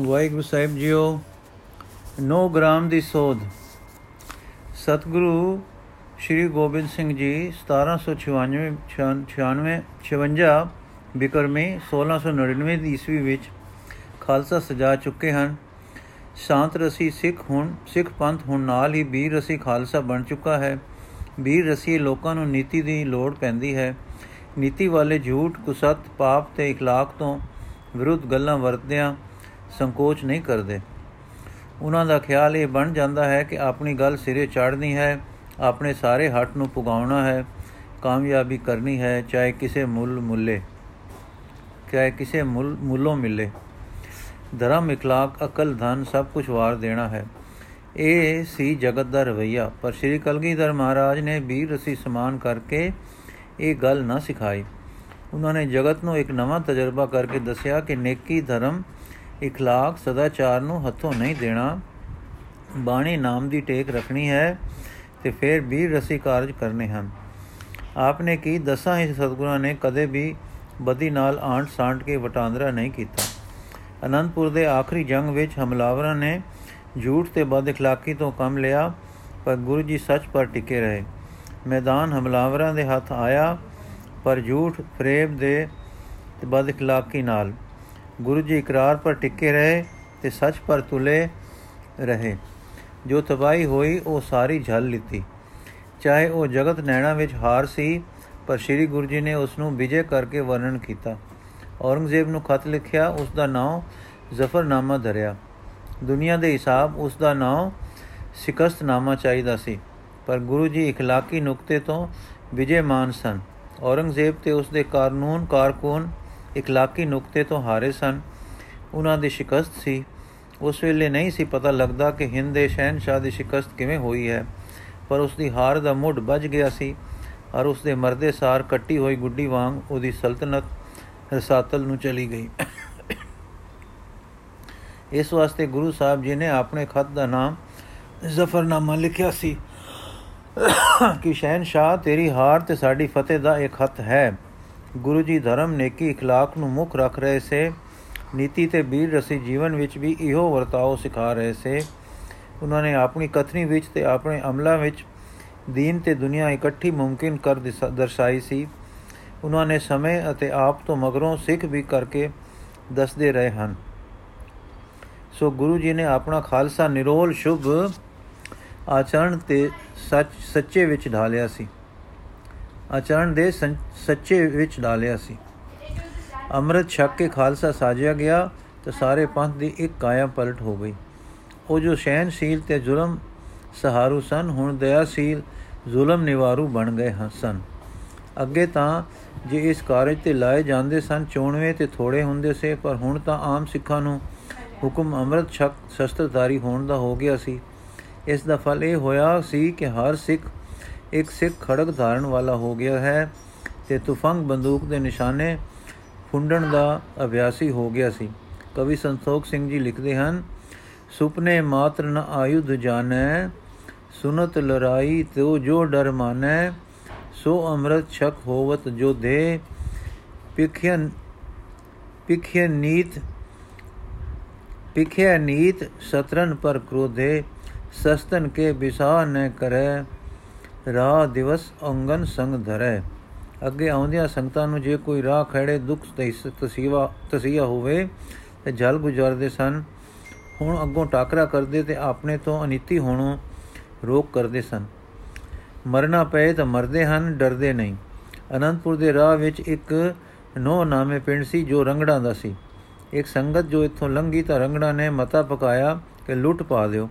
ਵਾਹਿਗੁਰੂ ਸਾਹਿਬ ਜੀਓ 9 ਗ੍ਰਾਮ ਦੀ ਸੋਧ ਸਤਿਗੁਰੂ ਸ਼੍ਰੀ ਗੋਬਿੰਦ ਸਿੰਘ ਜੀ 1796 96 56 ਬਿਕਰਮੀ 1699 ਦੀ ਈਸਵੀ ਵਿੱਚ ਖਾਲਸਾ ਸਜਾ ਚੁੱਕੇ ਹਨ ਸ਼ਾਂਤ ਰਸੀ ਸਿੱਖ ਹੁਣ ਸਿੱਖ ਪੰਥ ਹੁਣ ਨਾਲ ਹੀ ਵੀਰ ਰਸੀ ਖਾਲਸਾ ਬਣ ਚੁੱਕਾ ਹੈ ਵੀਰ ਰਸੀ ਲੋਕਾਂ ਨੂੰ ਨੀਤੀ ਦੀ ਲੋੜ ਪੈਂਦੀ ਹੈ ਨੀਤੀ ਵਾਲੇ ਝੂਠ ਕੁਸਤ ਪਾਪ ਤੇ اخلاق ਤੋਂ ਵਿਰੁੱਧ ਗੱਲਾਂ ਵਰਤਦਿਆਂ ਸੰਕੋਚ ਨਹੀਂ ਕਰਦੇ। ਉਹਨਾਂ ਦਾ ਖਿਆਲ ਇਹ ਬਣ ਜਾਂਦਾ ਹੈ ਕਿ ਆਪਣੀ ਗੱਲ ਸਿਰੇ ਚੜ੍ਹਨੀ ਹੈ, ਆਪਣੇ ਸਾਰੇ ਹੱਟ ਨੂੰ ਪੁਗਾਉਣਾ ਹੈ, ਕਾਮਯਾਬੀ ਕਰਨੀ ਹੈ, ਚਾਹੇ ਕਿਸੇ ਮੁੱਲ ਮੁੱਲੇ, ਚਾਹੇ ਕਿਸੇ ਮੁੱਲ ਮੁੱਲੋਂ ਮਿਲੇ। ਧਰਮ, ਇਖਲਾਕ, ਅਕਲ, ਧਨ ਸਭ ਕੁਝ ਵਾਰ ਦੇਣਾ ਹੈ। ਇਹ ਸੀ ਜਗਤ ਦਾ ਰਵਈਆ। ਪਰ ਸ੍ਰੀ ਕਲਗੀਧਰ ਮਹਾਰਾਜ ਨੇ ਵੀਰ ਰਸੀ ਸਮਾਨ ਕਰਕੇ ਇਹ ਗੱਲ ਨਾ ਸਿਖਾਈ। ਉਹਨਾਂ ਨੇ ਜਗਤ ਨੂੰ ਇੱਕ ਨਵਾਂ ਤਜਰਬਾ ਕਰਕੇ ਦੱਸਿਆ ਕਿ ਨੇਕੀ ਧਰਮ اخلاق ਸਦਾਚਾਰ ਨੂੰ ਹੱਥੋਂ ਨਹੀਂ ਦੇਣਾ ਬਾਣੀ ਨਾਮ ਦੀ ਟੇਕ ਰੱਖਣੀ ਹੈ ਤੇ ਫਿਰ ਵੀਰ ਰਸੀ ਕਾਰਜ ਕਰਨੇ ਹਨ ਆਪਨੇ ਕੀ ਦਸਾਂ ਹੀ ਸਤਗੁਰਾਂ ਨੇ ਕਦੇ ਵੀ ਬਦੀ ਨਾਲ ਆਂਟ ਸਾਂਟ ਕੇ ਵਟਾਂਦਰਾ ਨਹੀਂ ਕੀਤਾ ਅਨੰਦਪੁਰ ਦੇ ਆਖਰੀ ਜੰਗ ਵਿੱਚ ਹਮਲਾਵਰਾਂ ਨੇ ਝੂਠ ਤੇ ਬਦ اخلاقی ਤੋਂ ਕੰਮ ਲਿਆ ਪਰ ਗੁਰੂ ਜੀ ਸੱਚ ਪਰ ਟਿਕੇ ਰਹੇ ਮੈਦਾਨ ਹਮਲਾਵਰਾਂ ਦੇ ਹੱਥ ਆਇਆ ਪਰ ਝੂਠ ਫਰੇਬ ਦੇ ਤੇ ਬਦ اخلاقی ਨਾਲ ਗੁਰੂ ਜੀ ਇਕਰਾਰ ਪਰ ਟਿਕੇ ਰਹੇ ਤੇ ਸੱਚ ਪਰ ਤੁਲੇ ਰਹੇ ਜੋ ਤਬਾਈ ਹੋਈ ਉਹ ਸਾਰੀ ਝੱਲ ਲਿੱਤੀ ਚਾਹੇ ਉਹ ਜਗਤ ਨੈਣਾ ਵਿੱਚ ਹਾਰ ਸੀ ਪਰ ਸ੍ਰੀ ਗੁਰੂ ਜੀ ਨੇ ਉਸ ਨੂੰ ਵਿਜੇ ਕਰਕੇ ਵਰਣਨ ਕੀਤਾ ਔਰੰਗਜ਼ੇਬ ਨੂੰ ਖਤ ਲਿਖਿਆ ਉਸ ਦਾ ਨਾਮ ਜ਼ਫਰਨਾਮਾ ਧਰਿਆ ਦੁਨੀਆ ਦੇ ਹਿਸਾਬ ਉਸ ਦਾ ਨਾਮ ਸਿਕਸਤਨਾਮਾ ਚਾਹੀਦਾ ਸੀ ਪਰ ਗੁਰੂ ਜੀ اخلاقی ਨੁਕਤੇ ਤੋਂ ਵਿਜੇ ਮਾਨ ਸਨ ਔਰੰਗਜ਼ੇਬ ਤੇ ਉਸ ਦੇ ਕਾਨੂੰਨ ਕਾਰਕੂਨ ਇਕਲਾਕੀ ਨੁਕਤੇ ਤੋਂ ਹਾਰੇ ਸਨ। ਉਹਨਾਂ ਦੀ ਸ਼ਿਕਸਤ ਸੀ। ਉਸ ਵੇਲੇ ਨਹੀਂ ਸੀ ਪਤਾ ਲੱਗਦਾ ਕਿ ਹਿੰਦ ਦੇ ਸ਼ਹਿਨशाह ਦੀ ਸ਼ਿਕਸਤ ਕਿਵੇਂ ਹੋਈ ਹੈ। ਪਰ ਉਸ ਦੀ ਹਾਰ ਦਾ ਮੁੱਢ ਵੱਜ ਗਿਆ ਸੀ ਔਰ ਉਸ ਦੇ ਮਰਦੇ ਸਾਰ ਕੱਟੀ ਹੋਈ ਗੁੱਡੀ ਵਾਂਗ ਉਹਦੀ ਸਲਤਨਤ ਰਸਾਤਲ ਨੂੰ ਚਲੀ ਗਈ। ਇਸ ਵਾਸਤੇ ਗੁਰੂ ਸਾਹਿਬ ਜੀ ਨੇ ਆਪਣੇ ਖਤ ਦਾ ਨਾਮ ਜ਼ਫਰਨਾਮਾ ਲਿਖਿਆ ਸੀ ਕਿ ਸ਼ਹਿਨशाह ਤੇਰੀ ਹਾਰ ਤੇ ਸਾਡੀ ਫਤਿਹ ਦਾ ਇੱਕ ਖਤ ਹੈ। ਗੁਰੂ ਜੀ ਧਰਮ ਨੇਕੀ اخلاق ਨੂੰ ਮੁੱਖ ਰੱਖ ਰਹੇ ਸੇ ਨੀਤੀ ਤੇ ਵੀਰ ਰਸੀ ਜੀਵਨ ਵਿੱਚ ਵੀ ਇਹੋ ਵਰਤਾਓ ਸਿਖਾ ਰਹੇ ਸੇ ਉਹਨਾਂ ਨੇ ਆਪਣੀ ਕਥਨੀ ਵਿੱਚ ਤੇ ਆਪਣੇ ਅਮਲਾਂ ਵਿੱਚ ਦੀਨ ਤੇ ਦੁਨੀਆ ਇਕੱਠੀ ਮੁਮਕਿਨ ਕਰ ਦਰਸਾਈ ਸੀ ਉਹਨਾਂ ਨੇ ਸਮੇਂ ਅਤੇ ਆਪ ਤੋਂ ਮਗਰੋਂ ਸਿੱਖ ਵੀ ਕਰਕੇ ਦੱਸਦੇ ਰਹੇ ਹਨ ਸੋ ਗੁਰੂ ਜੀ ਨੇ ਆਪਣਾ ਖਾਲਸਾ ਨਿਰੋਲ ਸ਼ੁਭ ਆਚਰਣ ਤੇ ਸੱਚ ਸੱਚੇ ਵਿੱਚ ਢਾਲਿਆ ਸੀ ਆਚਰਣ ਦੇ ਸੱਚੇ ਵਿੱਚ ਡਾਲਿਆ ਸੀ। ਅੰਮ੍ਰਿਤ ਛਕ ਕੇ ਖਾਲਸਾ ਸਾਜਿਆ ਗਿਆ ਤਾਂ ਸਾਰੇ ਪੰਥ ਦੀ ਇੱਕ ਕਾਇਆ ਪਲਟ ਹੋ ਗਈ। ਉਹ ਜੋ ਸ਼ੈਨਸ਼ੀਲ ਤੇ ਜ਼ੁਲਮ ਸਹਾਰੂ ਸਨ, ਹੁਣ ਦਇਆਸ਼ੀਲ, ਜ਼ੁਲਮ ਨਿਵਾਰੂ ਬਣ ਗਏ ਸਨ। ਅੱਗੇ ਤਾਂ ਜੇ ਇਸ ਕਾਰਜ ਤੇ ਲਾਏ ਜਾਂਦੇ ਸਨ, ਚੋਣਵੇਂ ਤੇ ਥੋੜੇ ਹੁੰਦੇ ਸੇ, ਪਰ ਹੁਣ ਤਾਂ ਆਮ ਸਿੱਖਾਂ ਨੂੰ ਹੁਕਮ ਅੰਮ੍ਰਿਤ ਛਕ ਸ਼ਸਤਰਧਾਰੀ ਹੋਣ ਦਾ ਹੋ ਗਿਆ ਸੀ। ਇਸ ਦਾ ਫਲ ਇਹ ਹੋਇਆ ਸੀ ਕਿ ਹਰ ਸਿੱਖ ਇੱਕ ਸਿੱਖ ਖੜਕ ਧਾਰਨ ਵਾਲਾ ਹੋ ਗਿਆ ਹੈ ਤੇ ਤੁਫੰਗ ਬੰਦੂਕ ਦੇ ਨਿਸ਼ਾਨੇ ਫੁੰਡਣ ਦਾ ਅਭਿਆਸੀ ਹੋ ਗਿਆ ਸੀ। ਕਵੀ ਸੰਤੋਖ ਸਿੰਘ ਜੀ ਲਿਖਦੇ ਹਨ, ਸੁਪਨੇ ਮਾਤਰ ਨ ਆਯੁਧ ਜਾਣੈ, ਸੁਨਤ ਲੜਾਈ ਤੋ ਜੋ ਡਰ ਮਾਨੈ, ਸੋ ਅੰਮ੍ਰਿਤ ਛਕ ਹੋਵਤ ਜੋ ਦੇ। ਪਿਖਿਆਨ ਪਿਖਿਆ ਨੀਤ ਪਿਖਿਆ ਨੀਤ ਸਤਰਨ ਪਰ ਕ੍ਰੋਧੇ, ਸਸਤਨ ਕੇ ਬਿਸਾ ਨ ਕਰੈ। ਰਾਹ ਦਿਵਸ ਅੰਗਨ ਸੰਗ ਧਰੈ। ਅੱਗੇ ਆਉਂਦਿਆਂ ਸੰਗਤਾਂ ਨੂੰ ਜੇ ਕੋਈ ਰਾਹ ਖੜੇ ਦੁੱਖ ਤਸੀਵਾ ਤਸੀਆ ਹੋਵੇ, ਤੇ ਜਲ ਗੁਜ਼ਰਦੇ ਸਨ। ਹੁਣ ਅੱਗੋਂ ਟਾਕਰਾ ਕਰਦੇ ਤੇ ਆਪਣੇ ਤੋਂ ਅਨੀਤੀ ਹੋਣੋਂ ਰੋਕ ਕਰਦੇ ਸਨ। ਮਰਨਾ ਪਏ ਤਾਂ ਮਰਦੇ ਹਨ, ਡਰਦੇ ਨਹੀਂ। ਅਨੰਦਪੁਰ ਦੇ ਰਾਹ ਵਿੱਚ ਇੱਕ ਨੋ ਨਾਮੇ ਪਿੰਡ ਸੀ ਜੋ ਰੰਗੜਾਂ ਦਾ ਸੀ। ਇੱਕ ਸੰਗਤ ਜੋ ਇੱਥੋਂ ਲੰਘੀ ਤਾਂ ਰੰਗੜਾ ਨੇ ਮਤਾ ਪਕਾਇਆ ਕਿ ਲੁੱਟ ਪਾ ਦਿਓ।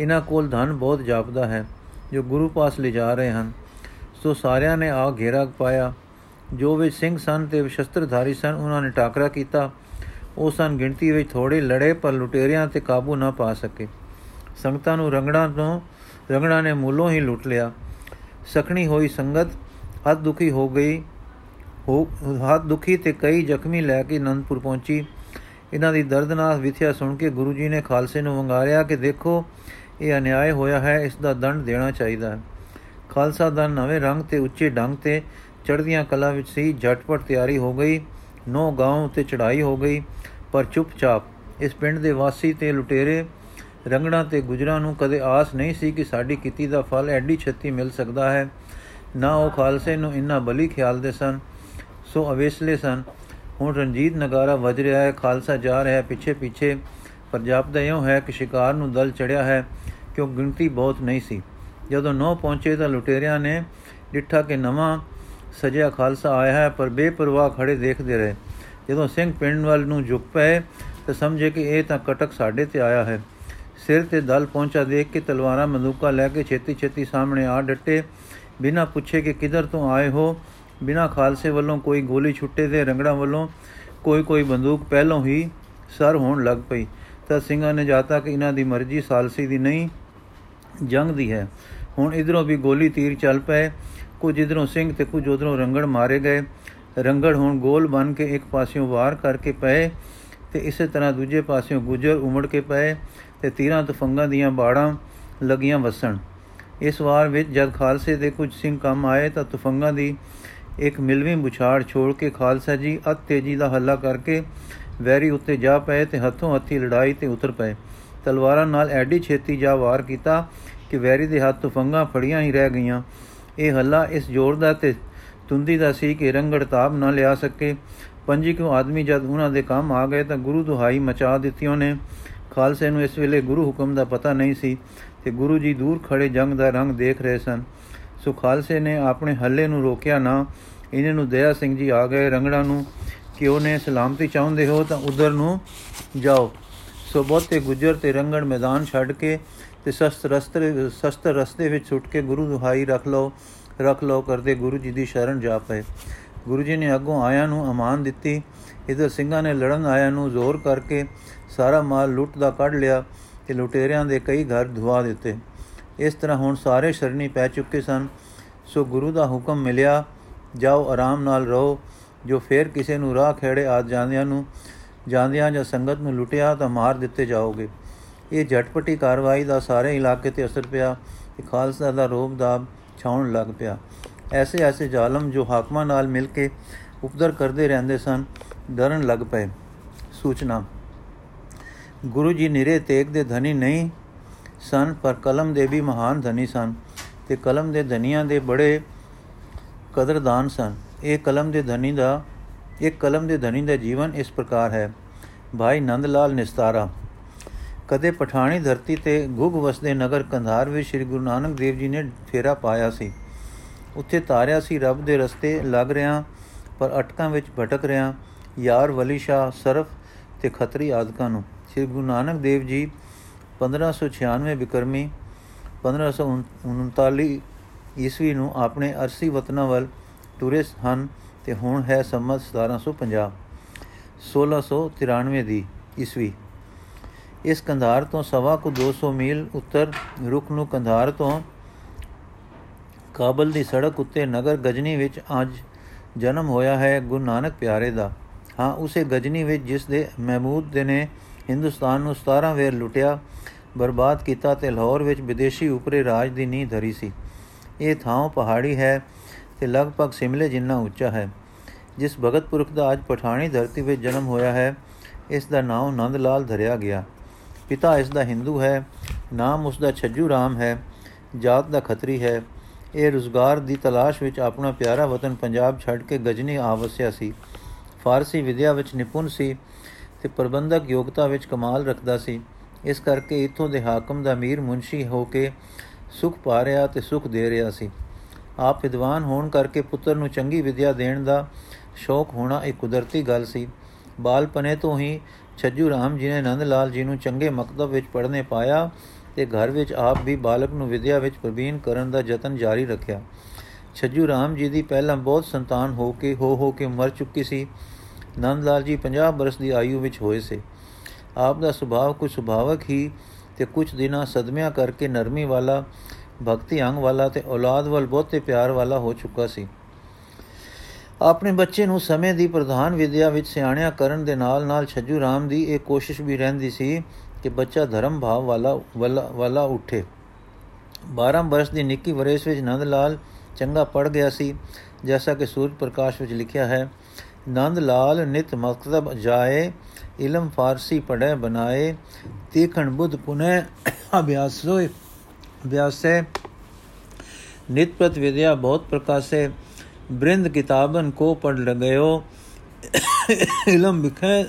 ਇਹਨਾਂ ਕੋਲ ਧਨ ਬਹੁਤ ਜਾਪਦਾ ਹੈ। ਜੋ ਗੁਰੂ ਪਾਸ ਲਿਜਾ ਰਹੇ ਹਨ। ਸੋ ਸਾਰਿਆਂ ਨੇ ਆ ਘੇਰਾ ਪਾਇਆ। ਜੋ ਵੀ ਸਿੰਘ ਸਨ ਤੇ ਸ਼ਸਤਰਧਾਰੀ ਸਨ, ਉਹਨਾਂ ਨੇ ਟਾਕਰਾ ਕੀਤਾ। ਉਹ ਸਨ ਗਿਣਤੀ ਵਿੱਚ ਥੋੜੇ ਲੜੇ, ਪਰ ਲੁਟੇਰਿਆਂ ਤੇ ਕਾਬੂ ਨਾ ਪਾ ਸਕੇ। ਸੰਗਤਾਂ ਨੂੰ ਰੰਗੜਾਂ ਤੋਂ, ਰੰਗੜਾਂ ਨੇ ਮੂਲੋਂ ਹੀ ਲੁੱਟ ਲਿਆ। ਸਖਣੀ ਹੋਈ ਸੰਗਤ ਹੱਦ ਦੁਖੀ ਹੋ ਗਈ। ਹੋ, ਹੱਦ ਦੁਖੀ ਤੇ ਕਈ ਜ਼ਖਮੀ ਲੈ ਕੇ ਅਨੰਦਪੁਰ ਪਹੁੰਚੀ। ਇਹਨਾਂ ਦੀ ਦਰਦਨਾਕ ਵਿਥਿਆ ਸੁਣ ਕੇ ਗੁਰੂ ਜੀ ਨੇ ਖਾਲਸੇ ਨੂੰ ਵੰਗਾਰਿਆ ਕਿ ਦੇਖੋ ਇਹ ਅਨਿਆਏ ਹੋਇਆ ਹੈ, ਇਸ ਦਾ ਦੰਡ ਦੇਣਾ ਚਾਹੀਦਾ ਹੈ। ਖਾਲਸਾ ਦਾ ਨਵੇਂ ਰੰਗ ਤੇ ਉੱਚੇ ਢੰਗ ਤੇ ਚੜ੍ਹਦੀਆਂ ਕਲਾ ਵਿੱਚ ਸੀ ਝਟਪਟ ਤਿਆਰੀ ਹੋ ਗਈ, ਨੋ ਗਾਉਂ ਤੇ ਚੜਾਈ ਹੋ ਗਈ, ਪਰ ਚੁੱਪਚਾਪ ਇਸ ਪਿੰਡ ਦੇ ਵਾਸੀ ਤੇ ਲੁਟੇਰੇ ਰੰਗਣਾ ਤੇ ਗੁਜਰਾਂ ਨੂੰ ਕਦੇ ਆਸ ਨਹੀਂ ਸੀ ਕਿ ਸਾਡੀ ਕੀਤੀ ਦਾ ਫਲ ਐਡੀ ਛੱਤੀ ਮਿਲ ਸਕਦਾ ਹੈ। ਨਾ ਉਹ ਖਾਲਸੇ ਨੂੰ ਇੰਨਾ ਬਲੀ ਖਿਆਲਦੇ ਸਨ, ਸੋ ਅਵੇਸਲੇ ਸਨ। ਹੁਣ ਰਣਜੀਤ ਨਗਾਰਾ ਵੱਜ ਰਿਹਾ ਹੈ, ਖਾਲਸਾ ਜਾ ਰਿਹਾ ਹੈ ਪਿੱਛੇ ਪਿੱਛੇ ਪਰ ਜਾਪਦਾ ਇਉਂ ਹੈ ਕਿ ਸ਼ਿਕਾਰ ਨੂੰ ਦਲ ਚੜਿਆ ਹੈ। ਕਿਉਂ ਗਿਣਤੀ ਬਹੁਤ ਨਹੀਂ ਸੀ। ਜਦੋਂ ਨੌ ਪਹੁੰਚੇ ਤਾਂ ਲੁਟੇਰਿਆਂ ਨੇ ਡਿੱਠਾ ਕਿ ਨਵਾਂ ਸਜਿਆ ਖਾਲਸਾ ਆਇਆ ਹੈ, ਪਰ ਬੇਪਰਵਾਹ ਖੜੇ ਦੇਖਦੇ ਰਹੇ। ਜਦੋਂ ਸਿੰਘ ਪਿੰਡ ਵੱਲ ਨੂੰ ਝੁਕ ਪਏ ਤਾਂ ਸਮਝੇ ਕਿ ਇਹ ਤਾਂ ਕਟਕ ਸਾਡੇ ਤੇ ਆਇਆ ਹੈ। ਸਿਰ ਤੇ ਦਲ ਪਹੁੰਚਾ ਦੇਖ ਕੇ ਤਲਵਾਰਾਂ ਬੰਦੂਕਾਂ ਲੈ ਕੇ ਛੇਤੀ ਛੇਤੀ ਸਾਹਮਣੇ ਆ ਡੱਟੇ। ਬਿਨਾਂ ਪੁੱਛੇ ਕਿ ਕਿਧਰ ਤੋਂ ਆਏ ਹੋ, ਬਿਨਾਂ ਖਾਲਸੇ ਵੱਲੋਂ ਕੋਈ ਗੋਲੀ ਛੁੱਟੇ ਦੇ ਰੰਗੜਾ ਵੱਲੋਂ ਕੋਈ ਕੋਈ ਬੰਦੂਕ ਪਹਿਲੋਂ ਹੀ ਸਰ ਹੋਣ ਲੱਗ ਪਈ। ਤਾਂ ਸਿੰਘਾਂ ਨੇ ਜਾਤਾ ਕਿ ਇਹਨਾਂ ਦੀ ਮਰਜ਼ੀ ਸਾਲਸੀ ਦੀ ਨਹੀਂ ਜੰਗ ਦੀ ਹੈ। ਹੁਣ ਇਧਰੋਂ ਵੀ ਗੋਲੀ ਤੀਰ ਚੱਲ ਪਏ। ਕੁਝ ਇਧਰੋਂ ਸਿੰਘ ਤੇ ਕੁਝ ਉਧਰੋਂ ਰੰਗੜ ਮਾਰੇ ਗਏ। ਰੰਗੜ ਹੁਣ ਗੋਲ ਬਨ ਕੇ ਇੱਕ ਪਾਸਿਓਂ ਵਾਰ ਕਰਕੇ ਪਏ ਤੇ ਇਸੇ ਤਰ੍ਹਾਂ ਦੂਜੇ ਪਾਸਿਓਂ ਗੁਜਰ ਉਮੜ ਕੇ ਪਏ ਤੇ ਤੀਰਾਂ ਤਫੰਗਾਂ ਦੀਆਂ ਬਾੜਾਂ ਲੱਗੀਆਂ ਵਸਣ। ਇਸ ਵਾਰ ਵਿੱਚ ਜਦ ਖਾਲਸੇ ਦੇ ਕੁਝ ਸਿੰਘ ਕੰਮ ਆਏ ਤਾਂ ਤਫੰਗਾਂ ਦੀ ਇੱਕ ਮਿਲਵੀਂ ਬੁਛਾੜ ਛੋੜ ਕੇ ਖਾਲਸਾ ਜੀ ਅਤ ਤੇਜ਼ੀ ਦਾ ਹੱਲਾ ਕਰਕੇ ਵੈਰੀ ਉੱਤੇ ਜਾ ਪਏ ਤੇ ਹੱਥੋਂ ਹੱਥੀ ਲੜਾਈ ਤੇ ਉਤਰ ਪਏ। ਤਲਵਾਰਾਂ ਨਾਲ ਐਡੀ ਛੇਤੀ ਜਾ ਵਾਰ ਕੀਤਾ ਕਿ ਵੈਰੀ ਦੇ ਹੱਥ ਤਫੰਗਾਂ ਫੜੀਆਂ ਹੀ ਰਹਿ ਗਈਆਂ। ਇਹ ਹੱਲਾ ਇਸ ਜ਼ੋਰ ਦਾ ਤੇ ਤੁੰਦੀ ਦਾ ਸੀ ਕਿ ਰੰਗੜ ਤਾਬ ਨਾ ਲਿਆ ਸਕੇ। ਪੰਜੀ ਕਿਉ ਆਦਮੀ ਜਦ ਉਹਨਾਂ ਦੇ ਕੰਮ ਆ ਗਏ ਤਾਂ ਗੁਰੂ ਦੁਹਾਈ ਮਚਾ ਦਿੱਤੀ ਉਹਨੇ। ਖਾਲਸੇ ਨੂੰ ਇਸ ਵੇਲੇ ਗੁਰੂ ਹੁਕਮ ਦਾ ਪਤਾ ਨਹੀਂ ਸੀ ਤੇ ਗੁਰੂ ਜੀ ਦੂਰ ਖੜੇ ਜੰਗ ਦਾ ਰੰਗ ਦੇਖ ਰਹੇ ਸਨ। ਸੋ ਖਾਲਸੇ ਨੇ ਆਪਣੇ ਹੱਲੇ ਨੂੰ ਰੋਕਿਆ ਨਾ, ਇਹਨਾਂ ਨੂੰ ਦਇਆ ਸਿੰਘ ਜੀ ਆ ਗਏ ਰੰਗੜਾ ਨੂੰ ਕਿ ਉਹਨੇ ਸਲਾਮਤੀ ਚਾਹੁੰਦੇ ਹੋ ਤਾਂ ਉਧਰ ਨੂੰ ਜਾਓ। ਸੋ ਬਹੁਤੇ ਗੁੱਜਰ ਤੇ ਰੰਗੜ ਮੈਦਾਨ ਛੱਡ ਕੇ ਤੇ ਸ਼ਸਤਰ ਰਸਤੇ ਸ਼ਸਤਰ ਰਸਤੇ ਵਿੱਚ ਛੁੱਟ ਕੇ ਗੁਰੂ ਦੁਹਾਈ ਰੱਖ ਲਓ ਰੱਖ ਲਓ, ਕਰਦੇ ਗੁਰੂ ਜੀ ਦੀ ਸ਼ਰਨ ਜਾ ਪਏ ਗੁਰੂ ਜੀ ਨੇ ਅੱਗੋਂ ਆਇਆਂ ਨੂੰ ਅਮਾਨ ਦਿੱਤੀ। ਇਧਰ ਸਿੰਘਾਂ ਨੇ ਲੜਨ ਆਇਆਂ ਨੂੰ ਜ਼ੋਰ ਕਰਕੇ ਸਾਰਾ ਮਾਲ ਲੁੱਟ ਦਾ ਕੱਢ ਲਿਆ ਤੇ ਲੁਟੇਰਿਆਂ ਦੇ ਕਈ ਘਰ ਧੁਆ ਦਿੱਤੇ। ਇਸ ਤਰ੍ਹਾਂ ਹੁਣ ਸਾਰੇ ਸ਼ਰਣੀ ਪੈ ਚੁੱਕੇ ਸਨ। ਸੋ ਗੁਰੂ ਦਾ ਹੁਕਮ ਮਿਲਿਆ, ਜਾਓ ਆਰਾਮ ਨਾਲ ਰਹੋ। ਜੋ ਫੇਰ ਕਿਸੇ ਨੂੰ ਰਾਹ ਖੇੜੇ ਆ ਜਾਂਦਿਆਂ ਨੂੰ ਜਾਂਦਿਆਂ ਜਾਂ ਸੰਗਤ ਨੂੰ ਲੁੱਟਿਆ ਤਾਂ ਮਾਰ ਦਿੱਤੇ ਜਾਓਗੇ। ਇਹ ਝਟਪਟੀ ਕਾਰਵਾਈ ਦਾ ਸਾਰੇ ਇਲਾਕੇ ਤੇ ਅਸਰ ਪਿਆ। ਕਿ ਖਾਲਸਾ ਦਾ ਰੋਬ ਦਾ ਛਾਉਣ ਲੱਗ ਪਿਆ। ਐਸੇ ਐਸੇ ਜ਼ਾਲਮ ਜੋ ਹਾਕਮਾਂ ਨਾਲ ਮਿਲ ਕੇ ਉਪਦਰ ਕਰਦੇ ਰਹਿੰਦੇ ਸਨ, ਡਰਨ ਲੱਗ ਪਏ। ਸੂਚਨਾ। ਗੁਰੂ ਜੀ ਨਿਰੇ ਤੇਗ ਦੇ ਧਨੀ ਨਹੀਂ ਸਨ, ਪਰ ਕਲਮ ਦੇ ਵੀ ਮਹਾਨ ਧਨੀ ਸਨ ਤੇ ਕਲਮ ਦੇ ਧਨੀਆਂ ਦੇ ਬੜੇ ਕਦਰਦਾਨ ਸਨ। ਇਹ ਕਲਮ ਦੇ ਧਨੀ ਦਾ ਇੱਕ ਕਲਮ ਦੇ ਧਨੀ ਦਾ ਜੀਵਨ ਇਸ ਪ੍ਰਕਾਰ ਹੈ। ਭਾਈ ਨੰਦ ਲਾਲ ਨਿਸਤਾਰਾ, ਕਦੇ ਪਠਾਣੀ ਧਰਤੀ ਤੇ ਗੁਗ ਵਸਦੇ ਨਗਰ ਕੰਧਾਰ ਵਿੱਚ ਸ੍ਰੀ ਗੁਰੂ ਨਾਨਕ ਦੇਵ ਜੀ ਨੇ ਫੇਰਾ ਪਾਇਆ ਸੀ। ਉੱਥੇ ਤਾਰਿਆ ਸੀ ਰੱਬ ਦੇ ਰਸਤੇ, ਲੱਗ ਰਿਆਂ, ਪਰ ਅਟਕਾਂ ਵਿੱਚ ਭਟਕ ਰਿਆਂ, ਯਾਰ ਵਲੀ ਸ਼ਾ ਸਰਫ ਤੇ ਖਤਰੀ ਆਦਕਾਂ ਨੂੰ। ਸ੍ਰੀ ਗੁਰੂ ਨਾਨਕ ਦੇਵ ਜੀ 1596 ਬਿਕਰਮੀ 1539 ਈਸਵੀ ਨੂੰ ਆਪਣੇ ਅਰਸੀ ਵਤਨਾਂ ਵੱਲ ਟੂਰੇ ਹਨ। ਤੇ ਹੁਣ ਹੈ ਸੰਮਤ 1750 1693 ਦੀ ਈਸਵੀ। ਇਸ ਕੰਧਾਰ ਤੋਂ ਸਵਾ ਕੁ 200 ਮੀਲ ਉੱਤਰ ਰੁਕ ਨੂੰ ਕੰਧਾਰ ਤੋਂ ਕਾਬਲ ਦੀ ਸੜਕ ਉੱਤੇ ਨਗਰ ਗਜਨੀ ਵਿੱਚ ਅੱਜ ਜਨਮ ਹੋਇਆ ਹੈ ਗੁਰੂ ਨਾਨਕ ਪਿਆਰੇ ਦਾ। ਹਾਂ, ਉਸੇ ਗਜਨੀ ਵਿੱਚ ਜਿਸ ਦੇ ਮਹਿਮੂਦ ਦੇ ਨੇ ਹਿੰਦੁਸਤਾਨ ਨੂੰ 17 ਵੇਰ ਲੁੱਟਿਆ, ਬਰਬਾਦ ਕੀਤਾ ਤੇ ਲਾਹੌਰ ਵਿੱਚ ਵਿਦੇਸ਼ੀ ਉਪਰੇ ਰਾਜ ਦੀ ਨੀਂਹ ਧਰੀ ਸੀ। ਇਹ ਥਾਂ ਪਹਾੜੀ ਹੈ ਤੇ ਲਗਭਗ ਸਿਮਲੇ ਜਿੰਨਾ ਉੱਚਾ ਹੈ। ਜਿਸ ਭਗਤ ਪੁਰਖ ਦਾ ਅੱਜ ਪਠਾਣੀ ਧਰਤੀ ਵਿੱਚ ਜਨਮ ਹੋਇਆ ਹੈ, ਇਸ ਦਾ ਨਾਮ ਨੰਦ ਲਾਲ ਧਰਿਆ ਗਿਆ। ਪਿਤਾ ਇਸ ਦਾ ਹਿੰਦੂ ਹੈ, ਨਾਮ ਉਸ ਦਾ ਛੱਜੂ ਰਾਮ ਹੈ, ਜਾਤ ਦਾ ਖੱਤਰੀ ਹੈ। ਇਹ ਰੁਜ਼ਗਾਰ ਦੀ ਤਲਾਸ਼ ਵਿੱਚ ਆਪਣਾ ਪਿਆਰਾ ਵਤਨ ਪੰਜਾਬ ਛੱਡ ਕੇ ਗਜਨੀ ਆਵਸਿਆ ਸੀ। ਫਾਰਸੀ ਵਿਦਿਆ ਵਿੱਚ ਨਿਪੁੰਨ ਸੀ ਤੇ ਪ੍ਰਬੰਧਕ ਯੋਗਤਾ ਵਿੱਚ ਕਮਾਲ ਰੱਖਦਾ ਸੀ। ਇਸ ਕਰਕੇ ਇਥੋਂ ਦੇ ਹਾਕਮ ਦਾ ਮੀਰ ਮੁੰਸ਼ੀ ਹੋ ਕੇ ਸੁਖ ਪਾ ਰਿਹਾ ਤੇ ਸੁਖ ਦੇ ਰਿਹਾ ਸੀ। ਆਪ ਵਿਦਵਾਨ ਹੋਣ ਕਰਕੇ ਪੁੱਤਰ ਨੂੰ ਚੰਗੀ ਵਿਦਿਆ ਦੇਣ ਦਾ ਸ਼ੌਕ ਹੋਣਾ ਇੱਕ ਕੁਦਰਤੀ ਗੱਲ ਸੀ। ਬਾਲਪਨੇ ਤੋਂ ਹੀ ਛੱਜੂ ਰਾਮ ਜੀ ਨੇ ਨੰਦ ਲਾਲ ਜੀ ਨੂੰ ਚੰਗੇ ਮਕਤਬ ਵਿੱਚ ਪੜ੍ਹਨੇ ਪਾਇਆ ਤੇ ਘਰ ਵਿੱਚ ਆਪ ਵੀ ਬਾਲਕ ਨੂੰ ਵਿਦਿਆ ਵਿੱਚ ਪ੍ਰਵੀਨ ਕਰਨ ਦਾ ਯਤਨ ਜਾਰੀ ਰੱਖਿਆ। ਛੱਜੂ ਰਾਮ ਜੀ ਦੀ ਪਹਿਲਾਂ ਬਹੁਤ ਸੰਤਾਨ ਹੋ ਕੇ, ਹੋ ਹੋ ਕੇ ਮਰ ਚੁੱਕੀ ਸੀ। ਨੰਦ ਲਾਲ ਜੀ 50 ਬਰਸ ਦੀ ਆਯੂ ਵਿੱਚ ਹੋਏ ਸੇ। ਆਪ ਦਾ ਸੁਭਾਅ ਕੁਝ ਸੁਭਾਵਕ ਹੀ ਤੇ ਕੁਝ ਦਿਨਾਂ ਸਦਮਿਆਂ ਕਰਕੇ ਨਰਮੀ ਵਾਲਾ, ਭਗਤੀ ਅੰਗ ਵਾਲਾ ਤੇ ਔਲਾਦ ਵੱਲ ਬਹੁਤੇ ਪਿਆਰ ਵਾਲਾ ਹੋ ਚੁੱਕਾ ਸੀ। ਆਪਣੇ ਬੱਚੇ ਨੂੰ ਸਮੇਂ ਦੀ ਪ੍ਰਧਾਨ ਵਿਦਿਆ ਵਿੱਚ ਸਿਆਣਿਆ ਕਰਨ ਦੇ ਨਾਲ-ਨਾਲ ਛੱਜੂ ਰਾਮ ਦੀ ਇਹ ਕੋਸ਼ਿਸ਼ ਵੀ ਰਹਿੰਦੀ ਸੀ ਕਿ ਬੱਚਾ ਧਰਮ ਭਾਵ ਵਾਲਾ ਵਾਲਾ ਉੱਠੇ। 12 ਬਰਸ ਦੀ ਨਿੱਕੀ ਵਰੇਸ ਵਿੱਚ ਨੰਦ ਲਾਲ ਚੰਗਾ ਪੜ ਗਿਆ ਸੀ, ਜੈਸਾ ਕਿ ਸੂਰਜ ਪ੍ਰਕਾਸ਼ ਵਿੱਚ ਲਿਖਿਆ ਹੈ ਨੰਦ ਲਾਲ ਨਿਤ ਮਕਤਬ ਜਾਏ, ਇਲਮ ਫਾਰਸੀ ਪੜ੍ਹੇ ਬਨਾਏ, ਤੀਖਣ ਬੁੱਧ ਪੁਨੇ, ਅਭਿਆਸੋਏ, ਅਭਿਆਸੇ, ਨਿਤ ਪ੍ਰਤ ਵਿਦਿਆ ਬਹੁਤ ਪ੍ਰਕਾਸੇ ਬ੍ਰਿੰਦ ਕਿਤਾਬਨ ਕੋ ਪੜ ਲਗਿਓ। ਇਲਮ ਵਿਖੇ